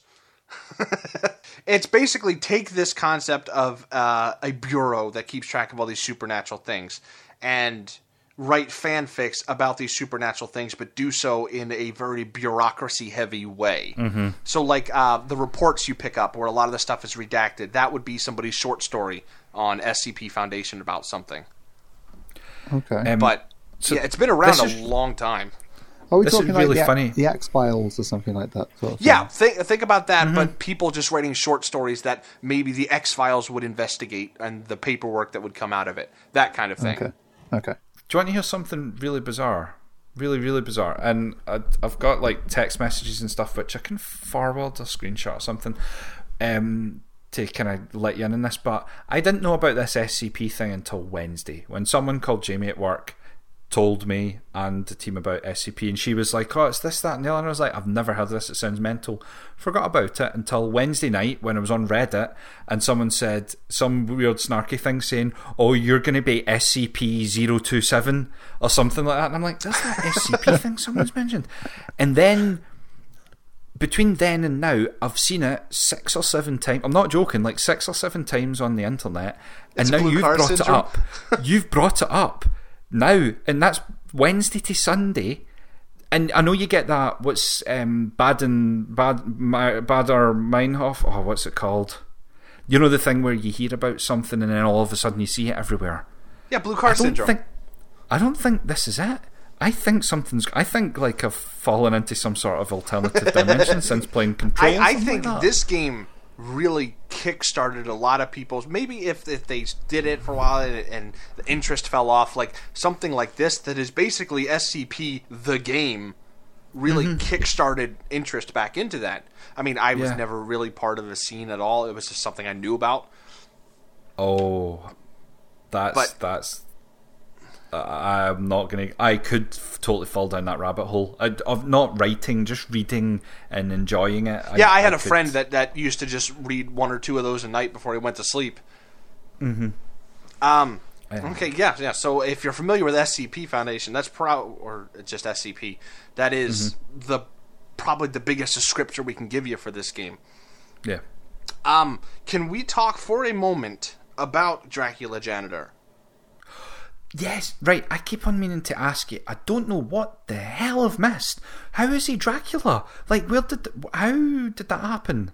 it's basically take this concept of uh, a bureau that keeps track of all these supernatural things and write fanfics about these supernatural things, but do so in a very bureaucracy-heavy way. Mm-hmm. So, like uh, the reports you pick up, where a lot of the stuff is redacted, that would be somebody's short story on SCP Foundation about something. Okay. um, But so yeah, it's been around a is- long time. Are we this is talking really like the, funny. the X Files or something like that? Sort of? Yeah, think think about that. Mm-hmm. But people just writing short stories that maybe the X Files would investigate and the paperwork that would come out of it, that kind of thing. Okay. Okay. Do you want to hear something really bizarre? Really, really bizarre. And I, I've got like text messages and stuff which I can forward a screenshot or something um, to kind of let you in on this. But I didn't know about this SCP thing until Wednesday when someone called Jamie at work told me and the team about SCP, and she was like, "Oh, it's this, that, and the other." And I was like, "I've never heard of this. It sounds mental." Forgot about it until Wednesday night when I was on Reddit, and someone said some weird snarky thing saying, "Oh, you're going to be SCP 027 or something like that," and I'm like, "That's that SCP thing someone's mentioned," and then. Between then and now, I've seen it six or seven times. I'm not joking, like six or seven times on the internet, and It's now blue you've car brought syndrome. it up. You've brought it up now, and that's Wednesday to Sunday. And I know you get that. What's um, Baden Bad Baader Meinhof? Oh, what's it called? You know the thing where you hear about something and then all of a sudden you see it everywhere. Yeah, blue car I syndrome. think. I don't think this is it. I think something's. I think like I've fallen into some sort of alternative dimension since playing Control. I, I think like this game really kick-started a lot of people's. Maybe if, if they did it for a while and, and the interest fell off, like something like this that is basically SCP the game really Mm-hmm. kick-started interest back into that. I mean, I was Yeah. never really part of the scene at all. It was just something I knew about. Oh, that's But- that's. I'm not gonna. I could f- totally fall down that rabbit hole I, of not writing, just reading and enjoying it. Yeah, I had a could- friend that, that used to just read one or two of those a night before he went to sleep. Mm-hmm. Um, Okay, yeah, yeah. So if you're familiar with SCP Foundation, that's pro or just SCP, that is the probably the biggest descriptor we can give you for this game. Yeah. Um, can we talk for a moment about Dracula Janitor? Yes, right. I keep on meaning to ask you. I don't know what the hell I've missed. How is he Dracula? Like, where did how did that happen?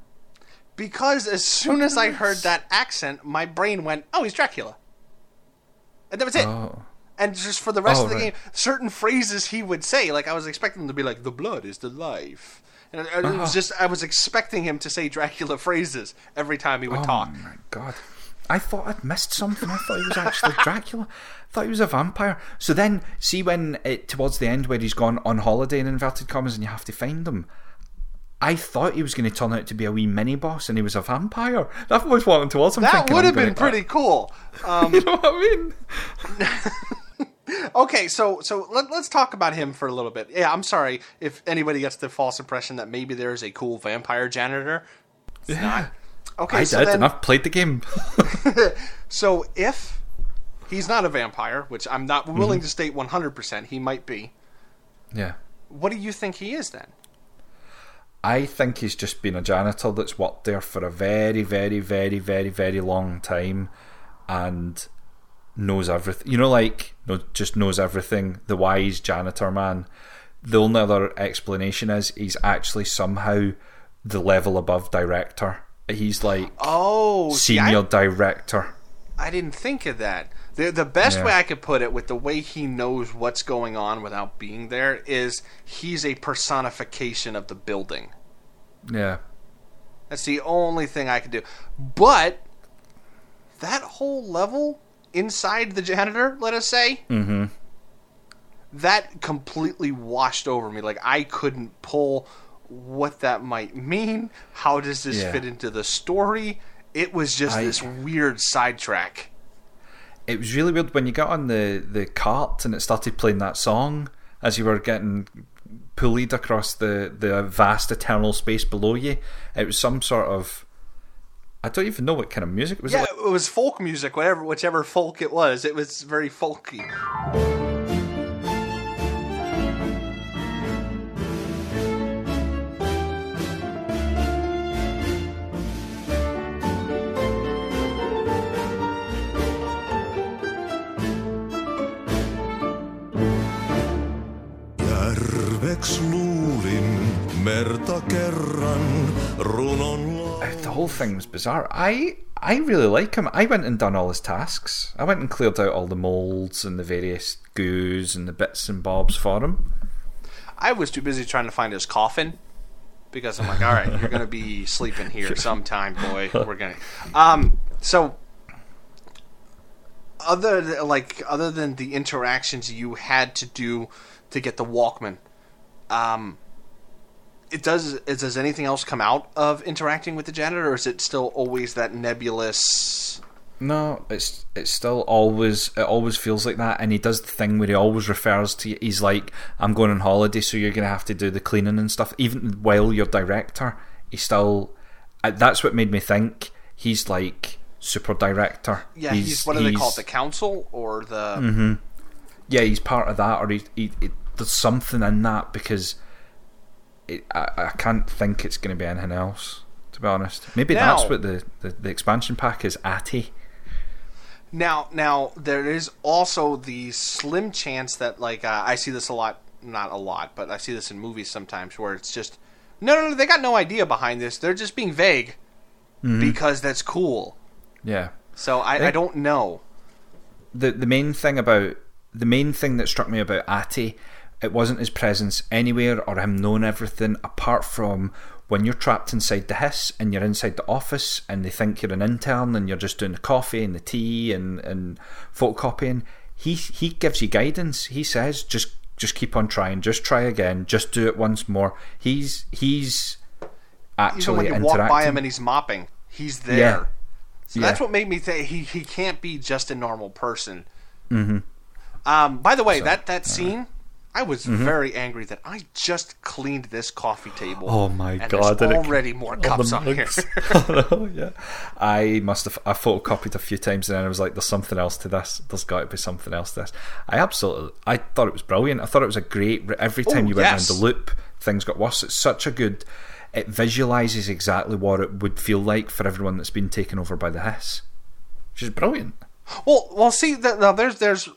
Because as soon as I heard that accent, my brain went, "Oh, he's Dracula," and that was it. Oh, And just for the rest Oh, of the right. game, certain phrases he would say, like I was expecting him to be like, "The blood is the life," and it, Uh-huh. was just I was expecting him to say Dracula phrases every time he would oh talk. my god! I thought I'd missed something. I thought he was actually Dracula. I thought he was a vampire. So then, see when it towards the end where he's gone on holiday in inverted commas and you have to find him. I thought he was going to turn out to be a wee mini boss and he was a vampire. That was what I'm towards. I'm That would have been pretty cool. Um, You know what I mean? okay, so so let, let's talk about him for a little bit. Yeah, I'm sorry if anybody gets the false impression that maybe there is a cool vampire janitor. It's not. Okay, I so did, then, and I've played the game. so if he's not a vampire, which I'm not Mm-hmm. willing to state 100%, he might be. yeah. What do you think he is then? I think he's just been a janitor that's worked there for a very, very, very, very, very long time and knows everything. You know, like, no, just knows everything. The wise janitor man. The only other explanation is he's actually somehow the level above director. He's like Oh, see, I- senior director. I didn't think of that. The the best Yeah. way I could put it with the way he knows what's going on without being there is he's a personification of the building. Yeah. That's the only thing I could do. But that whole level inside the janitor, let us say, Mm-hmm. that completely washed over me. Like I couldn't pull what that might mean. How does this Yeah. fit into the story? It was just I- this weird sidetrack. It was really weird when you got on the, the cart and it started playing that song as you were getting pulled across the, the vast eternal space below you. It was some sort of I don't even know what kind of music it was. Yeah, Like, it was folk music, whatever, whichever folk it was. It was very folky. Järveks luulin merta kerran runon the whole thing was bizarre. I I really like him. I went and done all his tasks. I went and cleared out all the molds and the various goos and the bits and bobs for him. I was too busy trying to find his coffin because I'm like, all right, you're gonna be sleeping here sometime, boy. We're gonna. Um. So, other like other than the interactions you had to do to get the Walkman, um, it does. Is, does anything else come out of interacting with the janitor, or is it still always that nebulous? No, it's it's still always it always feels like that, and he does the thing where he always refers to he's like, "I'm going on holiday, so you're gonna have to do the cleaning and stuff." Even while you're director, he still. That's what made me think he's like super director. Yeah, he's, what do they call it? The council or the? yeah, he's part of that, or he, he, he there's something in that because it, I, I can't think it's going to be anything else. To be honest, maybe Now- that's what the, the, the expansion pack is. Ahti. Now, now there is also the slim chance that like uh, I see this a lot, not a lot, but I see this in movies sometimes where it's just no, no, no. They got no idea behind this. They're just being vague because that's cool. Yeah. So I, I Think- don't know. the the main thing about the main thing that struck me about Ahti, it wasn't his presence anywhere or him knowing everything apart from when you're trapped inside the hiss and you're inside the office and they think you're an intern and you're just doing the coffee and the tea and, and photocopying. He he gives you guidance. He says just just keep on trying, just try again, just do it once more. He's he's Even actually when you interacting. walk by him and he's mopping, he's there. Yeah. So Yeah. that's what made me think he he can't be just a normal person. Mm-hmm. Um. By the way, that that scene, I was mm-hmm. very angry that I just cleaned this coffee table. Oh my God, There's already more cups the on here. oh, yeah. I must have I photocopied a few times and then I was like, "There's something else to this. There's got to be something else to this." I absolutely, I thought it was brilliant. I thought it was a great. Every oh, time Oh, you went yes. around the loop, things got worse. It's such a good. It visualizes exactly what it would feel like for everyone that's been taken over by the hiss, which is brilliant. Well, well, see, th- now there's there's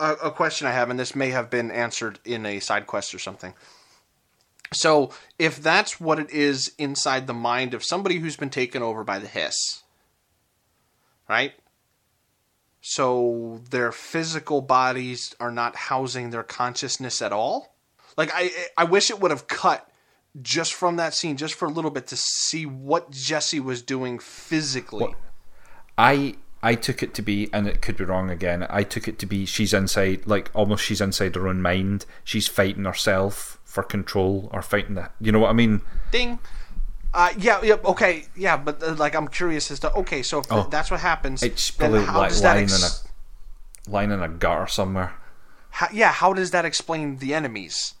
a, a question I have, and this may have been answered in a side quest or something. So, if that's what it is inside the mind of somebody who's been taken over by the hiss, right? So their physical bodies are not housing their consciousness at all. Like I, I wish it would have cut just from that scene, just for a little bit, to see what Jesse was doing physically. I I took it to be, and it could be wrong again. I took it to be she's inside, like almost she's inside her own mind. She's fighting herself for control, or fighting that. You know what I mean? Ding. Uh, yeah, yeah, okay, yeah, but uh, like I'm curious as to okay, so if Oh. that's what happens, It's probably how like does that lying ex- in a lying in a gutter somewhere. how, yeah, how does that explain the enemies?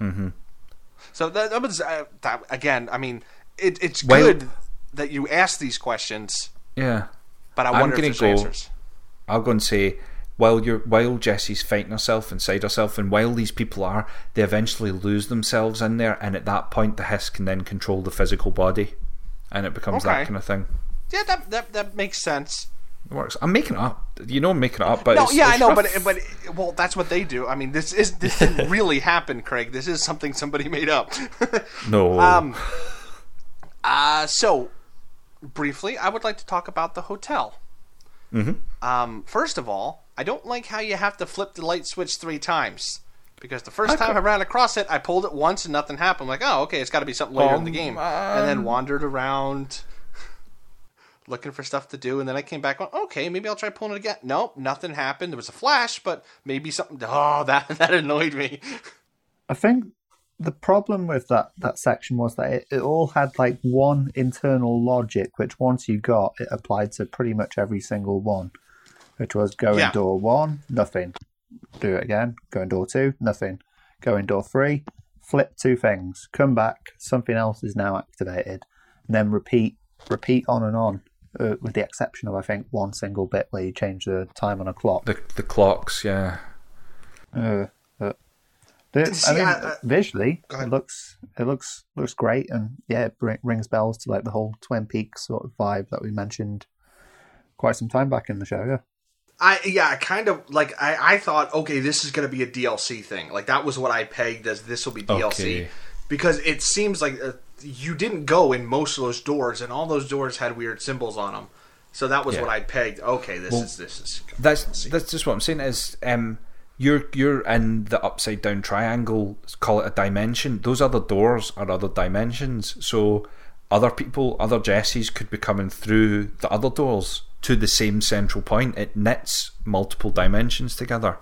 Mm-hmm. So that, that was uh, that, again. I mean, it, it's Well- good that you ask these questions, Yeah, but I I'm wonder if gonna there's go- answers. I'll go and say. While you're while Jesse's fighting herself inside herself, and while these people are, they eventually lose themselves in there, and at that point, the hiss can then control the physical body, and it becomes Okay. that kind of thing. Yeah, that, that that makes sense. It works. I'm making it up. You know, I'm making it up, but No, it's, yeah, I know, rough. but but well, that's what they do. I mean, this is this didn't really happen, Craig. This is something somebody made up. no. Um, uh, so, briefly, I would like to talk about the hotel. Mm-hmm. Um, first of all, I don't like how you have to flip the light switch three times. Because the first time I ran across it, I pulled it once and nothing happened. I'm like, oh, okay, it's got to be something later in the Um, game. and then wandered around looking for stuff to do. And then I came back, going, okay, maybe I'll try pulling it again. Nope, nothing happened. There was a flash, but maybe something. Oh, that, that annoyed me. I think the problem with that, that section was that it, it all had like one internal logic, which once you got, it applied to pretty much every single one. Which was go Yeah. in door one, nothing. Do it again. Go in door two, nothing. Go in door three, flip two things. Come back, something else is now activated. And then repeat, repeat on and on. Uh, with the exception of I think one single bit where you change the time on a clock. the the clocks, yeah. Uh, the- See, I mean, I- I- visually, it looks it looks looks great, and yeah, it bring, rings bells to like the whole Twin Peaks sort of vibe that we mentioned quite some time back in the show. Yeah, I yeah, I kind of like I, I thought okay, this is going to be a DLC thing. Like that was what I pegged as this will be DLC Okay. because it seems like uh, you didn't go in most of those doors, and all those doors had weird symbols on them. So that was Yeah. what I pegged. Okay, this Well, is this is That's that's just what I'm saying is um you're you're in the upside down triangle, call it a dimension. Those other doors are other dimensions. So other people, other Jessies could be coming through the other doors to the same central point. It knits multiple dimensions together.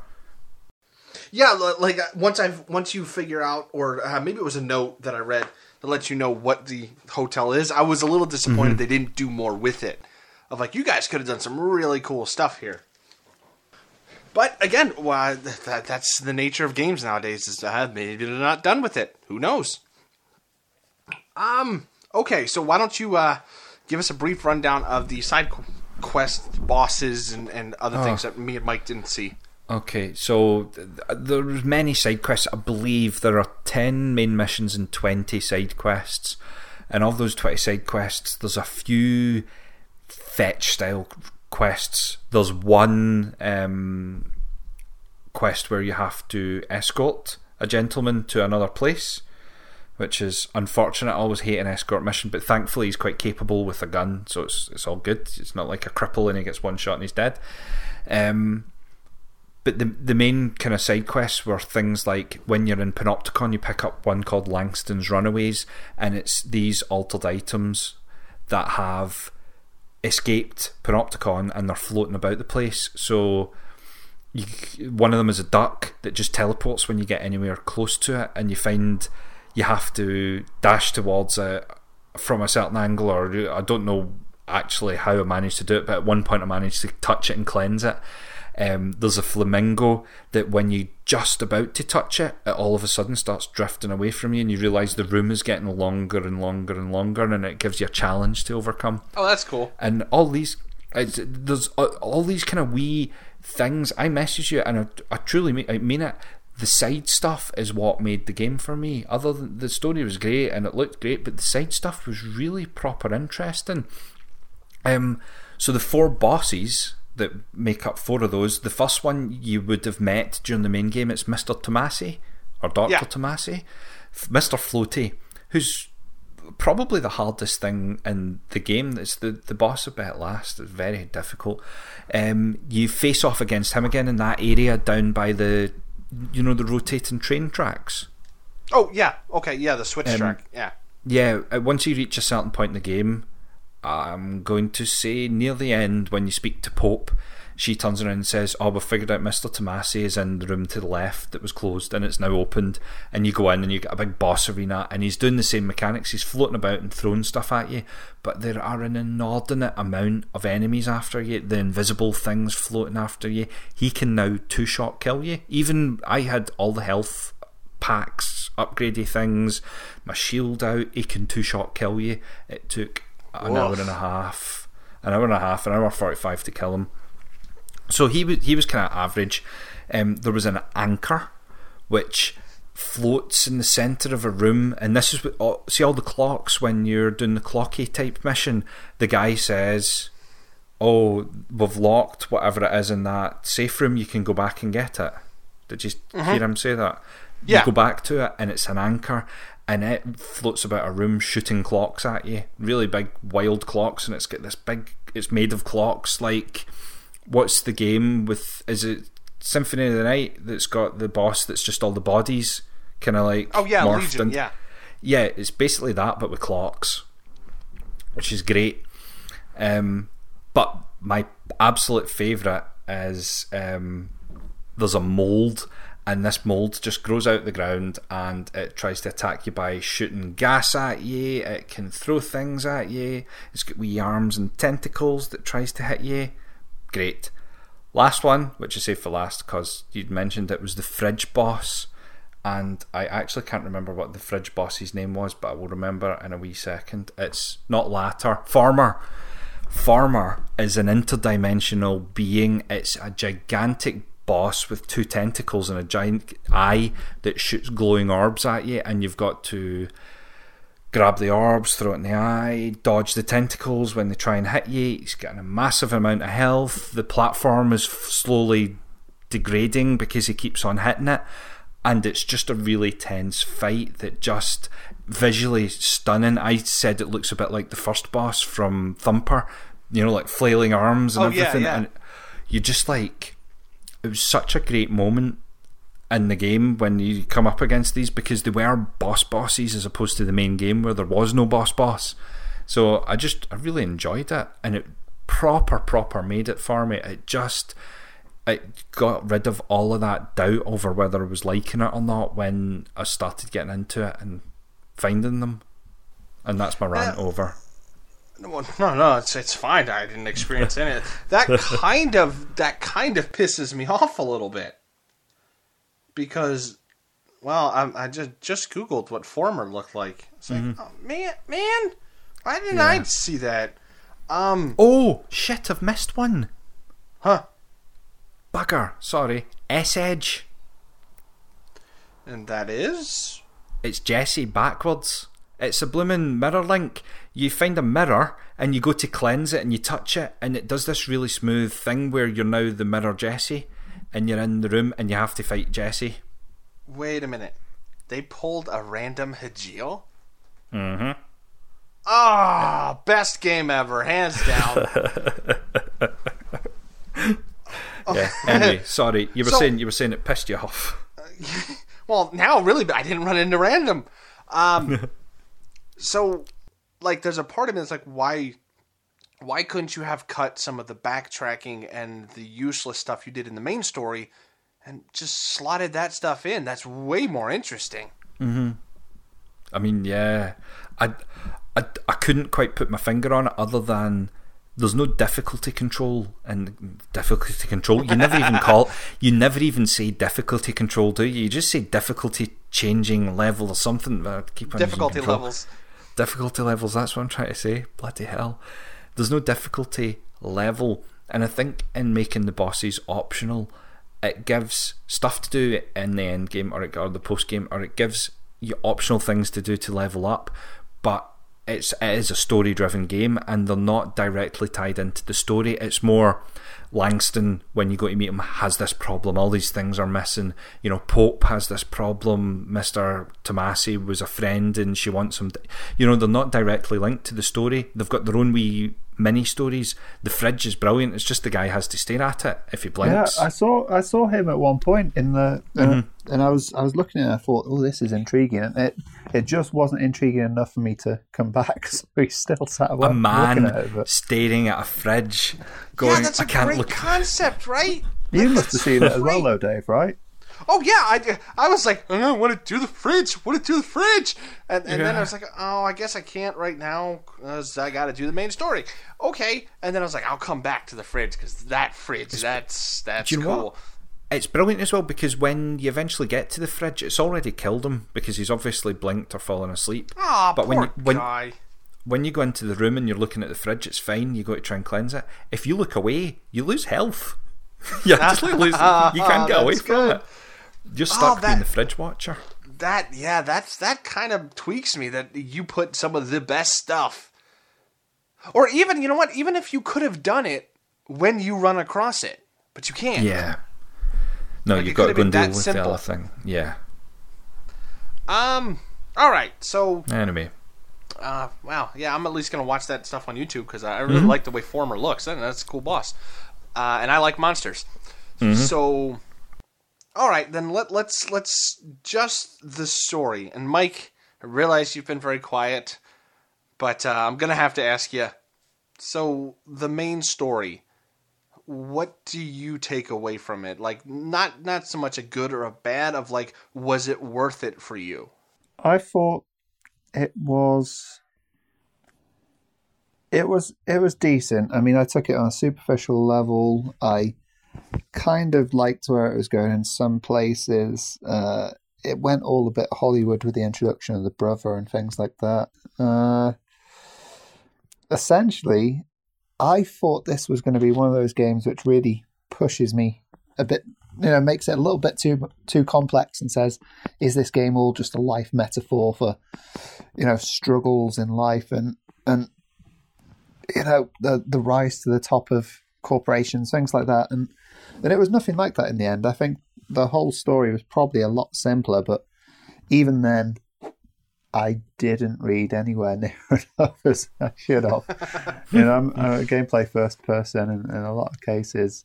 yeah. Like uh, once I've once you figure out, or uh, maybe it was a note that I read that lets you know what the hotel is. I was a little disappointed Mm-hmm. they didn't do more with it. Of like, you guys could have done some really cool stuff here. But again, well, that, that's the nature of games nowadays. Is uh, maybe they're not done with it. Who knows? Um. Okay, so why don't you uh, give us a brief rundown of the side quest bosses and, and other things that me and Mike didn't see. Okay, so th- there's many side quests. I believe there are ten main missions and twenty side quests, and of those twenty side quests, there's a few fetch style quests. There's one um, quest where you have to escort a gentleman to another place, which is unfortunate. I always hate an escort mission, but thankfully he's quite capable with a gun, so it's it's all good. It's not like a cripple and he gets one shot and he's dead. Um, but the the main kind of side quests were things like when you're in Panopticon, you pick up one called Langston's Runaways, and it's these altered items that have escaped Panopticon and they're floating about the place. So you, one of them is a duck that just teleports when you get anywhere close to it, and you find you have to dash towards it from a certain angle, or I don't know actually how I managed to do it, but at one point I managed to touch it and cleanse it. Um, there's a flamingo that when you just about to touch it, it all of a sudden starts drifting away from you, and you realise the room is getting longer and longer and longer, and it gives you a challenge to overcome. Oh, that's cool. And all these, it's, there's uh, all these kind of wee things. I message you, and I, I truly mean, I mean it. The side stuff is what made the game for me. Other than the story was great and it looked great, but the side stuff was really proper interesting. Um, so the four bosses that make up four of those. The first one you would have met during the main game. It's Mister Tomasi or Doctor Yeah. Tomasi, Mister Floaty, who's probably the hardest thing in the game. It's the the boss a bit last. It's very difficult. Um, you face off against him again in that area down by the you know the rotating train tracks. Oh yeah, okay, yeah, the switch Um, track, yeah. Yeah, uh, once you reach a certain point in the game, I'm going to say near the end when you speak to Pope, she turns around and says, "Oh, we figured out Mr. Tomasi is in the room to the left that was closed and it's now opened." And you go in and you get a big boss arena, and he's doing the same mechanics. He's floating about and throwing stuff at you, but there are an inordinate amount of enemies after you. The invisible things floating after you. He can now two shot kill you. Even I had all the health packs, upgradey things, my shield out, he can two shot kill you. It took an hour and a half, an hour and a half, an hour forty five to kill him. So he was he was kind of average. Um, there was an anchor, which floats in the center of a room, and this is what oh, see all the clocks when you're doing the clocky type mission. The guy says, "Oh, we've locked whatever it is in that safe room. You can go back and get it." Did you hear him say that? Yeah. You go back to it, and it's an anchor, and it floats about a room shooting clocks at you. Really big, wild clocks, and it's got this big. It's made of clocks. Like, what's the game with? Is it Symphony of the Night that's got the boss that's just all the bodies, kind of like Oh yeah, morphed Legion, into- yeah. yeah, it's basically that, but with clocks, which is great. Um, but my absolute favourite is um, there's a mold, and this mold just grows out the ground and it tries to attack you by shooting gas at you. It can throw things at you. It's got wee arms and tentacles that tries to hit you. Great. Last one, which I say for last because you'd mentioned it was the fridge boss, and I actually can't remember what the fridge boss's name was, but I will remember in a wee second. It's not Latter, Former. Former is an interdimensional being. It's a gigantic boss with two tentacles and a giant eye that shoots glowing orbs at you, and you've got to grab the orbs, throw it in the eye, dodge the tentacles when they try and hit you. He's getting a massive amount of health. The platform is slowly degrading because he keeps on hitting it. And it's just a really tense fight that just visually stunning. I said it looks a bit like the first boss from Thumper, you know, like flailing arms and Oh, yeah, everything. yeah. And you're just like, it was such a great moment in the game when you come up against these because they were boss bosses as opposed to the main game where there was no boss boss. So I just I really enjoyed it and it proper proper made it for me. It just it got rid of all of that doubt over whether I was liking it or not when I started getting into it and finding them. And that's my rant Yeah. over. No, no, no, it's it's fine. I didn't experience any. That kind of that kind of pisses me off a little bit because, well, I, I just just googled what former looked like. It's like, oh, man, man, why didn't I see that? Um, Oh shit! I've missed one. huh? Bugger. Sorry. Essej. And that is It's Jesse backwards. It's a bloomin' mirror link. You find a mirror and you go to cleanse it and you touch it and it does this really smooth thing where you're now the mirror Jesse and you're in the room and you have to fight Jesse. wait a minute. They pulled a random Hajil. Mm-hmm. Ah, best game ever, hands down. Yeah. Anyway, sorry. You were So- saying you were saying it pissed you off. Well, now really, but I didn't run into random. Um, so, like, there's a part of me that's like, why, why couldn't you have cut some of the backtracking and the useless stuff you did in the main story, and just slotted that stuff in? That's way more interesting. mm-hmm. I mean, yeah, I, I, I couldn't quite put my finger on it other than there's no difficulty control and difficulty control. You never even call. You never even say difficulty control, do you? You just say difficulty changing level or something. I keep on Difficulty levels. Difficulty levels. That's what I'm trying to say. Bloody hell. There's no difficulty level. And I think in making the bosses optional, it gives stuff to do in the end game or, it, or the post game, or it gives you optional things to do to level up. But it's it is a story driven game, and they're not directly tied into the story. It's more Langston when you go to meet him has this problem. All these things are missing. You know, Pope has this problem. Mister Tomasi was a friend, and she wants him. To, you know, they're not directly linked to the story. They've got their own wee mini stories. The fridge is brilliant. It's just the guy has to stare at it if he blinks. Yeah, blinks. I saw I saw him at one point in the, uh, and I was I was looking at it. and I thought, oh, this is intriguing. And it it just wasn't intriguing enough for me to come back. So he still sat away. a man at it. But staring at a fridge, going, yeah, that's a can't great look." concept, right? you must have seen it as well, though, Dave. Right? Oh yeah, I, I was like, oh, I want to do the fridge. Want to do the fridge, and, and then I was like, oh, I guess I can't right now because I got to do the main story. Okay, and then I was like, I'll come back to the fridge because that fridge, that's that's you know cool. what? It's brilliant as well because when you eventually get to the fridge, it's already killed him because he's obviously blinked or fallen asleep. Ah, but poor when you, when guy. when you go into the room and you're looking at the fridge, it's fine. You go to try and cleanse it. If you look away, you lose health. you actually lose. You can't get away from good. it. You're stuck being that- the fridge watcher. That yeah, that's that kind of tweaks me that you put some of the best stuff, or even you know what, even if you could have done it when you run across it, but you can't. Yeah. No, Like, you've got to go and deal with simple. the other thing. Yeah. Um. All right. So Anyway, Uh, wow, yeah, I'm at least gonna watch that stuff on YouTube because I really Mm-hmm. like the way Former looks. That- That's a cool boss, uh, and I like monsters. Mm-hmm. So, all right, then let let's let's just the story. And Mike, I realize you've been very quiet, but uh, I'm gonna have to ask you. So the main story, what do you take away from it? Like, not not so much a good or a bad of like, was it worth it for you? I thought it was it was it was decent. I mean, I took it on a superficial level. I kind of liked where it was going in some places. Uh, it went all a bit Hollywood with the introduction of the brother and things like that. Uh, essentially, I thought this was going to be one of those games which really pushes me a bit, you know, makes it a little bit too too complex and says, "Is this game all just a life metaphor for, you know, struggles in life and and you know the the rise to the top of corporations, things like that?" And and it was nothing like that in the end. I think the whole story was probably a lot simpler, but even then, I didn't read anywhere near enough as I should have. you know, I'm, I'm a gameplay first person, and in a lot of cases,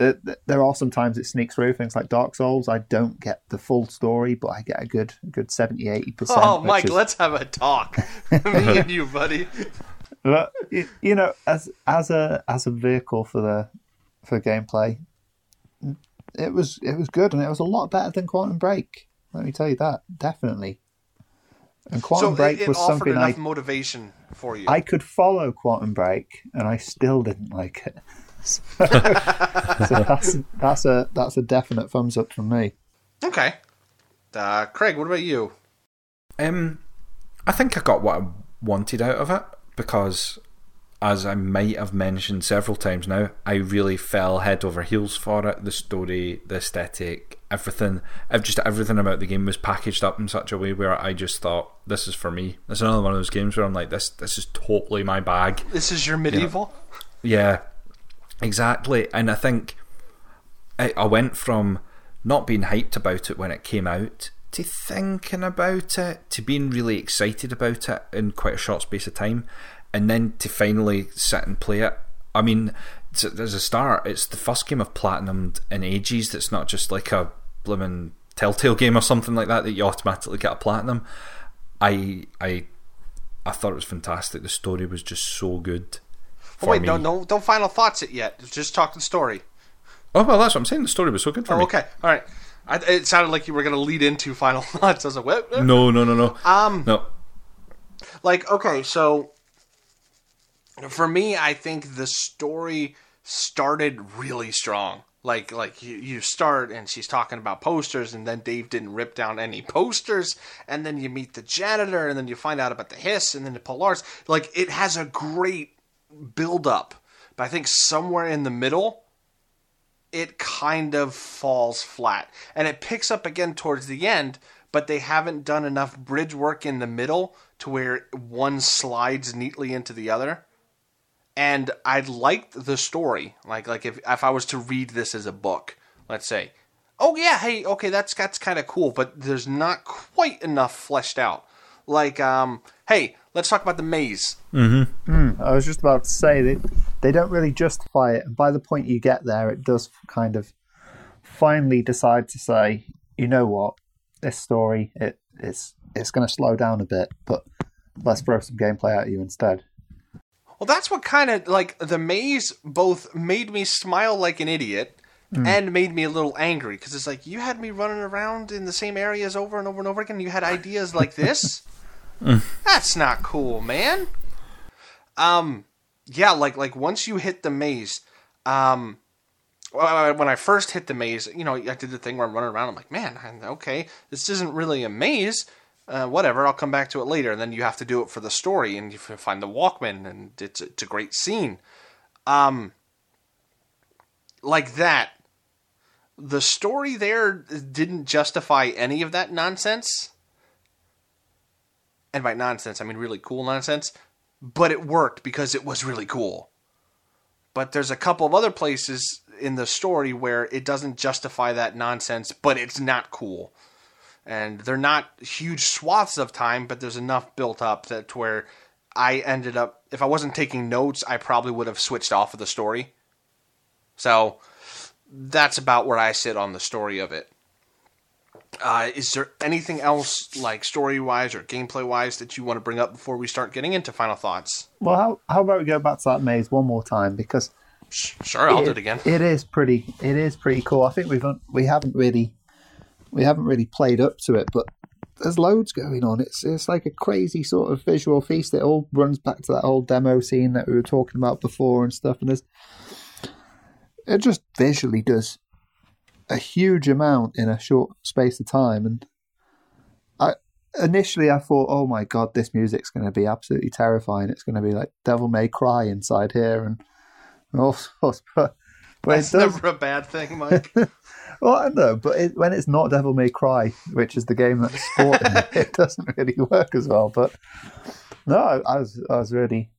uh, it, there are some times it sneaks through things like Dark Souls. I don't get the full story, but I get a good, good 70 80 percent. Oh, Mike, let's have a talk. Me and you, buddy. But you know, as as a as a vehicle for the for gameplay, it was it was good, and it was a lot better than Quantum Break. Let me tell you that definitely. And Quantum so Break it, it was something enough I motivation for you. I could follow Quantum Break, and I still didn't like it. so that's that's a that's a definite thumbs up from me. okay. Uh, Craig, what about you? Um, I think I got what I wanted out of it because, as I might have mentioned several times now, I really fell head over heels for it. The story, the aesthetic, everything, ev- just everything about the game was packaged up in such a way where I just thought, "This is for me." It's another one of those games where I'm like, "This, this is totally my bag." This is your medieval. Yeah, exactly. And I think I, I went from not being hyped about it when it came out to thinking about it to being really excited about it in quite a short space of time, and then to finally sit and play it. I mean, as a start, it's the first game I've platinumed in ages. That's not just like a blooming Telltale game or something like that that you automatically get a platinum. I I I thought it was fantastic. The story was just so good. Oh, wait, me. no, no, don't final thoughts it yet. Just talk the story. Oh well, that's what I'm saying. The story was so good for Oh, me. okay, all right. I, it sounded like you were going to lead into final thoughts. I was like, what? No, no, no, no. Um, no. like, okay, so for me, I think the story started really strong. Like like you, you start and she's talking about posters and then Dave didn't rip down any posters and then you meet the janitor and then you find out about the hiss and then the Polaris. Like it has a great build up. But I think somewhere in the middle it kind of falls flat. And it picks up again towards the end, but they haven't done enough bridge work in the middle to where one slides neatly into the other and I liked the story. Like like if if I was to read this as a book, let's say, oh yeah, hey, okay, that's that's kind of cool, but there's not quite enough fleshed out. Like um, hey, let's talk about the maze. Mm, I was just about to say they they don't really justify it, and by the point you get there, it does kind of finally decide to say, you know what, this story it it's it's going to slow down a bit, but let's throw some gameplay at you instead. Well, that's what kind of like the maze both made me smile like an idiot and made me a little angry because it's like you had me running around in the same areas over and over and over again. You had ideas like this. That's not cool, man. Um, yeah, like like once you hit the maze, um, when I first hit the maze, you know, I did the thing where I'm running around. I'm like, man, okay, this isn't really a maze. Uh, whatever, I'll come back to it later. And then you have to do it for the story, and you find the Walkman, and it's it's a great scene. Um, like that, the story there didn't justify any of that nonsense. And by nonsense, I mean really cool nonsense. But it worked because it was really cool. But there's a couple of other places in the story where it doesn't justify that nonsense, but it's not cool. And they're not huge swaths of time, but there's enough built up that to where I ended up if I wasn't taking notes, I probably would have switched off of the story. So that's about where I sit on the story of it. Uh, is there anything else, like story wise or gameplay wise, that you want to bring up before we start getting into final thoughts? Well, how how about we go back to that maze one more time because Sure, I'll do it again. It is pretty. It is pretty cool. I think we've we haven't really we haven't really played up to it, but there's loads going on. It's it's like a crazy sort of visual feast. It all runs back to that old demo scene that we were talking about before and stuff. And there's it just visually does a huge amount in a short space of time. And I initially I thought, oh my god, this music's going to be absolutely terrifying. It's going to be like Devil May Cry inside here and, and all sorts. But, but That's does, never a bad thing, Mike. well, I know, but it, when it's not Devil May Cry, which is the game that's sporting, it doesn't really work as well. But no, I, I was I was really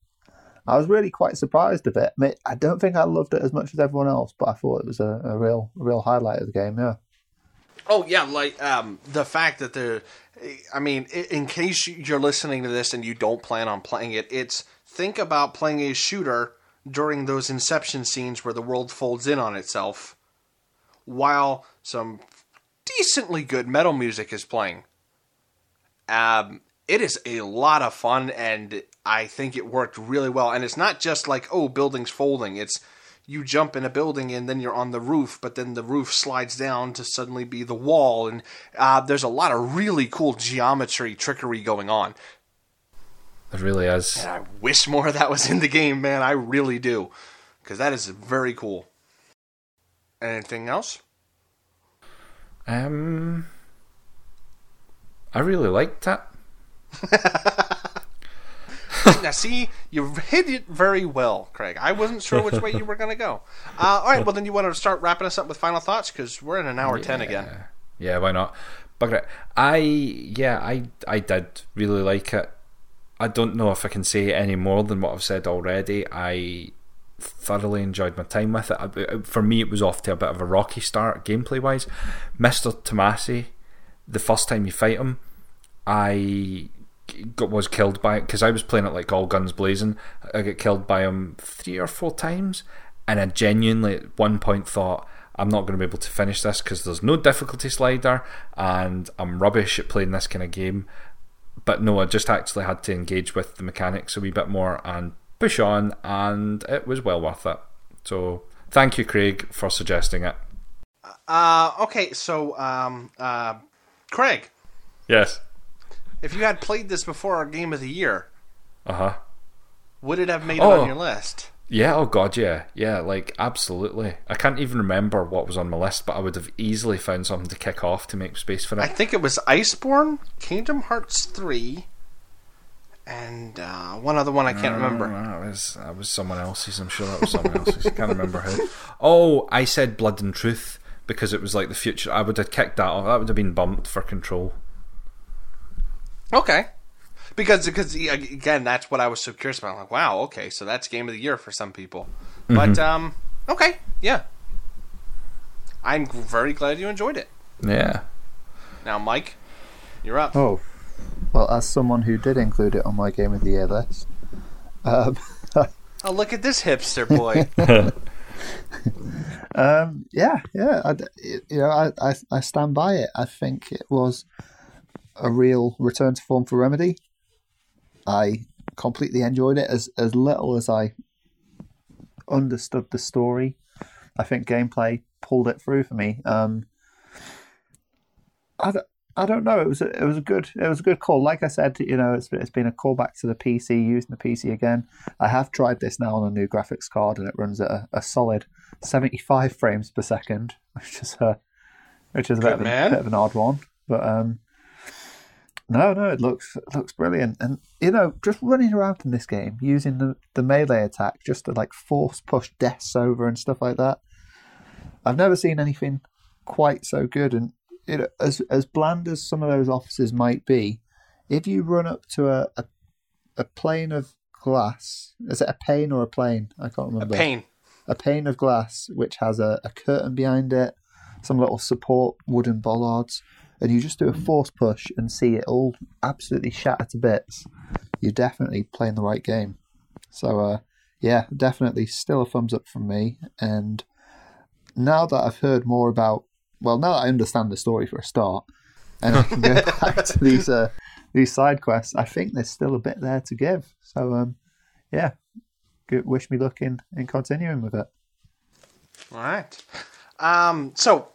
I was really quite surprised a bit. I, mean, I don't think I loved it as much as everyone else, but I thought it was a, a real real highlight of the game. Yeah. Oh yeah, like um, the fact that the, I mean, in case you're listening to this and you don't plan on playing it, it's think about playing a shooter during those Inception scenes where the world folds in on itself, while some decently good metal music is playing. Um, it is a lot of fun, and I think it worked really well. And it's not just like oh, buildings folding. It's you jump in a building and then you're on the roof, but then the roof slides down to suddenly be the wall, and uh, there's a lot of really cool geometry trickery going on. It really is. And I wish more of that was in the game, man. I really do, because that is very cool. Anything else? Um, I really liked it. now, see, you hit it very well, Craig. I wasn't sure which way you were going to go. Uh, all right, well, then you want to start wrapping us up with final thoughts because we're in an hour 10 again. Yeah, why not? Bugger it. I yeah, I I did really like it. I don't know if I can say any more than what I've said already. I thoroughly enjoyed my time with it. For me, it was off to a bit of a rocky start gameplay wise. Mister Tomasi, the first time you fight him, I got, was killed by it because I was playing it like all guns blazing. I got killed by him three or four times, and I genuinely at one point thought I'm not going to be able to finish this because there's no difficulty slider, and I'm rubbish at playing this kind of game. But no, I just actually had to engage with the mechanics a wee bit more and push on, and it was well worth it. So thank you, Craig, for suggesting it. Uh, okay, so, um, uh, Craig, Yes. if you had played this before our game of the year, Uh huh. would it have made it Oh. on your list? Yeah, oh god, yeah. Yeah, like absolutely. I can't even remember what was on my list, but I would have easily found something to kick off to make space for it. I think it was Iceborne, Kingdom Hearts 3, and uh, one other one I can't remember. That was that was someone else's, I'm sure that was someone else's. I can't remember who. Oh, I said Blood and Truth because it was like the future. I would have kicked that off. That would have been bumped for control. Okay. Because because again, that's what I was so curious about. I'm like, wow, okay, so that's game of the year for some people. But um, okay, yeah. I'm very glad you enjoyed it. Yeah. Now, Mike, you're up. Oh, well, as someone who did include it on my game of the year list, um, Oh, look at this hipster boy. um, yeah, yeah, I, you know, I, I, I stand by it. I think it was a real return to form for Remedy. I completely enjoyed it as as little as I understood the story. I think gameplay pulled it through for me. Um, I don't, I don't know. It was a, it was a good it was a good call. Like I said, you know, it's it's been a callback to the PC, using the PC again. I have tried this now on a new graphics card, and it runs at a, a solid seventy five frames per second, which is a which is a bit of, a, bit of an odd one. But um, no, no, it looks it looks brilliant, and you know, just running around in this game using the the melee attack just to like force push deaths over and stuff like that. I've never seen anything quite so good, and you know, as as bland as some of those offices might be, if you run up to a a, a plane of glass, is it a pane or a plane? I can't remember. A pain. A pane of glass which has a, a curtain behind it, some little support wooden bollards, and you just do a force push and see it all absolutely shatter to bits. You're definitely playing the right game. So uh, yeah, definitely still a thumbs up from me. And now that I've heard more about, well, now that I understand the story for a start, and I can go back to these uh, these side quests, I think there's still a bit there to give. So um, yeah, good, wish me luck in, in continuing with it. All right. Um, so,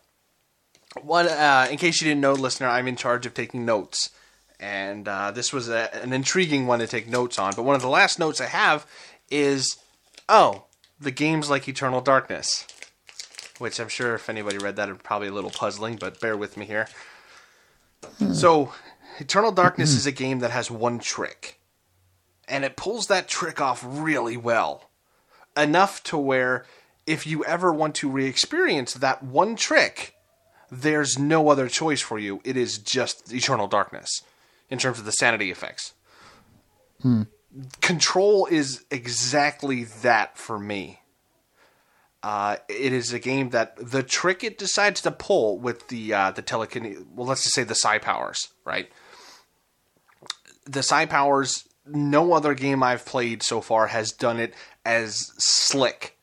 one, uh, in case you didn't know, listener, I'm in charge of taking notes. And uh, this was a, an intriguing one to take notes on. But one of the last notes I have is oh, the games like Eternal Darkness. Which I'm sure if anybody read that, it's probably a little puzzling, but bear with me here. So, Eternal Darkness is a game that has one trick. And it pulls that trick off really well enough to where if you ever want to re-experience that one trick, there's no other choice for you. It is just eternal darkness in terms of the sanity effects. Control is exactly that for me. Uh, it is a game that the trick it decides to pull with the uh, the telekine, well, let's just say the psi powers, right? The psi powers, no other game I've played so far has done it as slick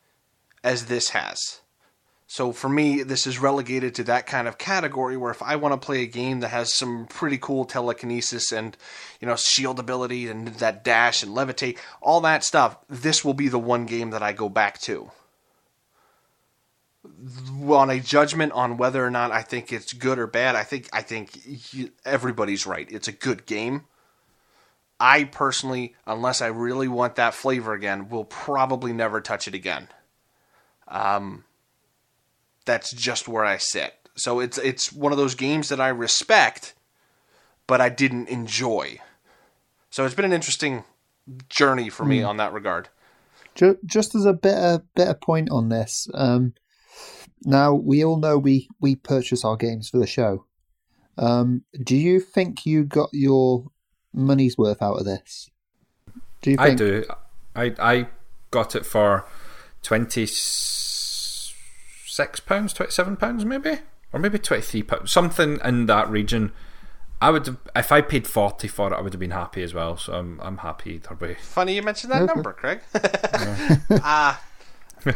as this has. So for me, this is relegated to that kind of category where if I want to play a game that has some pretty cool telekinesis and you know shield ability and that dash and levitate, all that stuff, this will be the one game that I go back to. On a judgment on whether or not I think it's good or bad, I think I think everybody's right. It's a good game. I personally, unless I really want that flavor again, will probably never touch it again. Um, that's just where I sit. So it's it's one of those games that I respect, but I didn't enjoy. So it's been an interesting journey for me on that regard. Just as a bit a bit of point on this, um, now we all know we we purchase our games for the show. Um, do you think you got your money's worth out of this? Do you I think? do. I I got it for twenty six pounds, twenty seven pounds, maybe, or maybe twenty three pounds, something in that region. I would, have, if I paid forty for it, I would have been happy as well. So I'm I'm happy either way. Funny you mentioned that number, Craig. uh,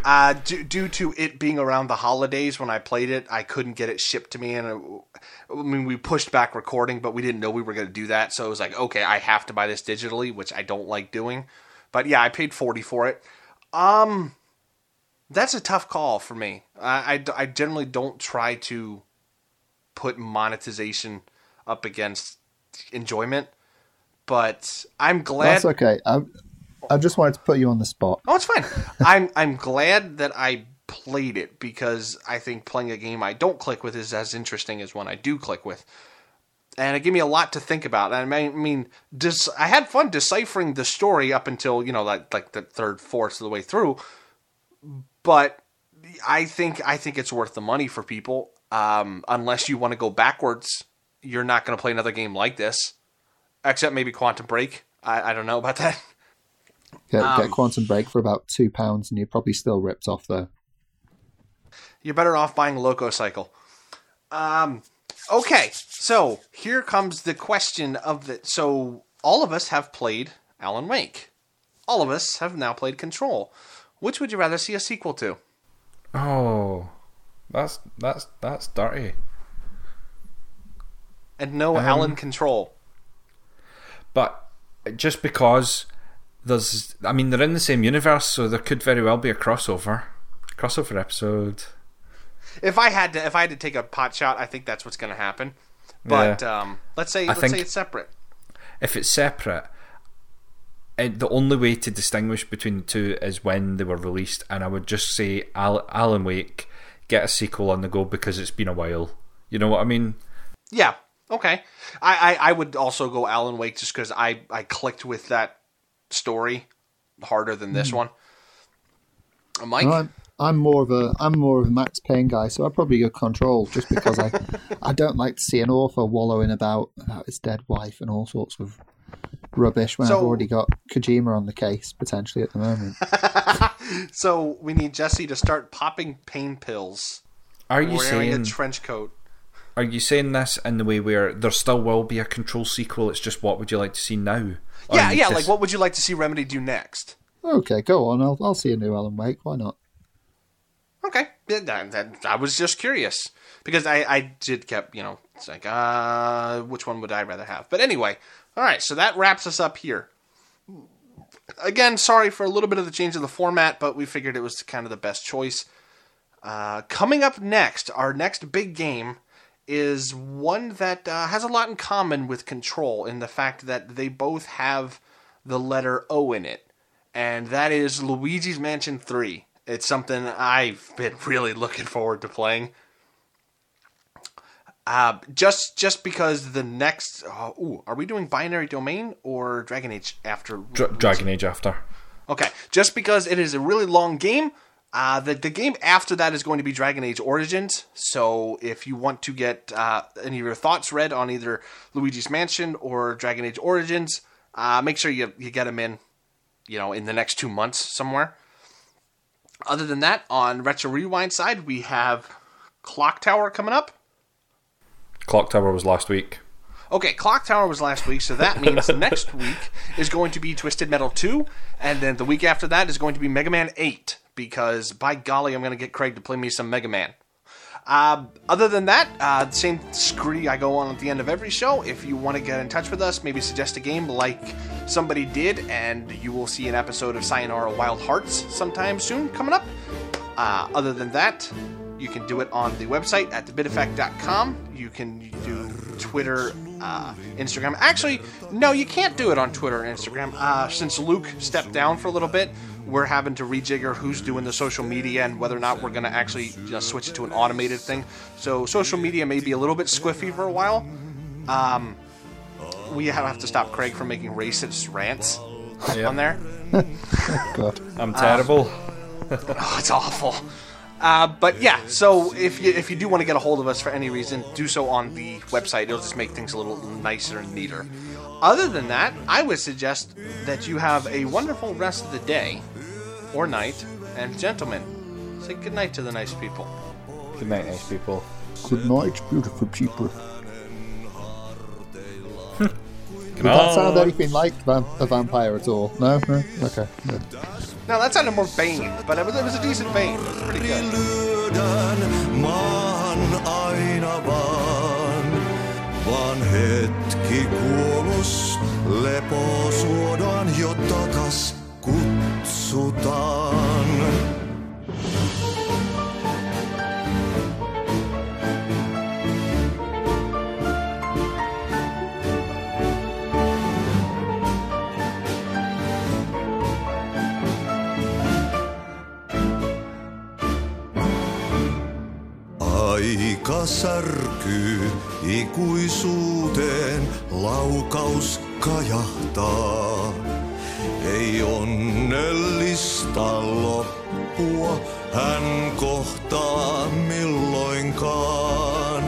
uh, due, due to it being around the holidays when I played it, I couldn't get it shipped to me, and it, I mean we pushed back recording, but we didn't know we were going to do that, so it was like, okay, I have to buy this digitally, which I don't like doing. But yeah, I paid forty for it. Um, that's a tough call for me. I, I, I generally don't try to put monetization up against enjoyment, but I'm glad. That's okay. I, I just wanted to put you on the spot. Oh, it's fine. I'm I'm glad that I played it because I think playing a game I don't click with is as interesting as one I do click with. And it gave me a lot to think about. I mean, dis- I had fun deciphering the story up until you know, like like the third, fourth of the way through. But I think I think it's worth the money for people. Um, unless you want to go backwards, you're not going to play another game like this, except maybe Quantum Break. I, I don't know about that. Get, Um, get Quantum Break for about two pounds, and you're probably still ripped off though. You're better off buying LocoCycle. Um, okay, so here comes the question of the. So all of us have played Alan Wake. All of us have now played Control. Which would you rather see a sequel to? Oh, that's that's that's dirty. And no Um, Alan Control. But just because there's, I mean, they're in the same universe, so there could very well be a crossover, crossover episode. If I had to, if I had to take a pot shot, I think that's what's going to happen. But um, let's say let's think- say it's separate. If it's separate, it, the only way to distinguish between the two is when they were released, and I would just say Al- Alan Wake get a sequel on the go because it's been a while. You know what I mean? Yeah. Okay. I, I, I would also go Alan Wake just because I, I clicked with that story harder than this one. Uh, Mike. No, I'm, I'm more of a I'm more of a Max Payne guy, so I'd probably go Control just because I I don't like to see an author wallowing about about his dead wife and all sorts of rubbish when So- I've already got Kojima on the case potentially at the moment. So we need Jesse to start popping pain pills, Are you wearing saying? a trench coat. Are you saying this in the way where there still will be a control sequel? It's just what would you like to see now? Or Yeah, yeah. just- Like, what would you like to see Remedy do next? Okay, go on. I'll I'll see a new Alan Wake. Why not? Okay, yeah, that, that, I was just curious because I, I did kept you know it's like uh which one would I rather have? But anyway, all right. So that wraps us up here. Again, sorry for a little bit of the change of the format, but we figured it was kind of the best choice. Uh, coming up next, our next big game is one that uh, has a lot in common with Control in the fact that they both have the letter O in it, and that is Luigi's Mansion 3. It's something I've been really looking forward to playing. Uh, just just because the next, uh, ooh, are we doing Binary Domain or Dragon Age after Dra- Dragon Age after. Okay, just because it is a really long game, uh, the the game after that is going to be Dragon Age Origins. So if you want to get uh, any of your thoughts read on either Luigi's Mansion or Dragon Age Origins, uh, make sure you you get them in, you know, in the next two months somewhere. Other than that, on Retro Rewind side, we have Clock Tower coming up. Clock Tower was last week. Okay, Clock Tower was last week, so that means next week is going to be Twisted Metal 2, and then the week after that is going to be Mega Man 8, because by golly, I'm going to get Craig to play me some Mega Man. Uh, other than that, uh, same scree I go on at the end of every show. If you want to get in touch with us, maybe suggest a game like somebody did, and you will see an episode of Sayonara Wild Hearts sometime soon coming up. Uh, other than that, you can do it on the website at thebiteffect.com. You can do Twitter, uh, Instagram. Actually, no, you can't do it on Twitter and Instagram. Uh, since Luke stepped down for a little bit, we're having to rejigger who's doing the social media and whether or not we're going to actually you know, switch it to an automated thing. So social media may be a little bit squiffy for a while. Um, we have to stop Craig from making racist rants on there. God. I'm terrible. Oh, it's awful. Uh, but yeah, so if you if you do want to get a hold of us for any reason, do so on the website. It'll just make things a little nicer and neater. Other than that, I would suggest that you have a wonderful rest of the day or night. And gentlemen, say good night to the nice people. Good night, nice people. Good night, beautiful people. Good Did that sound night. Oh. anything like vam- a vampire at all? No? No? Okay. good. Now that sounded more Bane, but it was, it was a decent Bane. It was pretty good. Ja särkyy ikuisuuteen laukaus kajahtaa. Ei onnellista loppua hän kohtaa milloinkaan.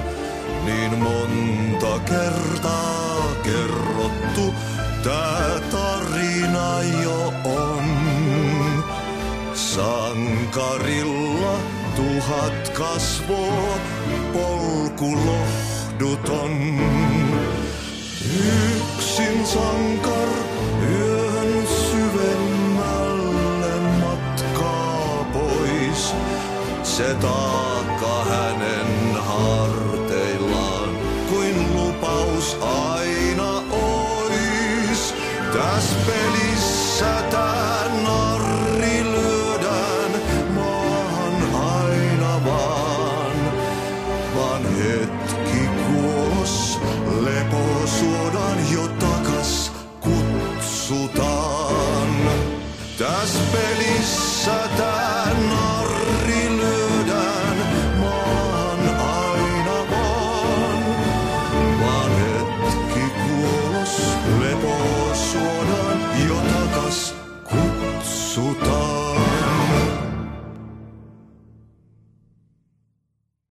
Niin monta kertaa kerrottu tää tarina jo on. Sankarilla tuhat kasvoa, polku lohduton. Yksin sankar yön syvemmälle matkaa pois. Se taakka hänen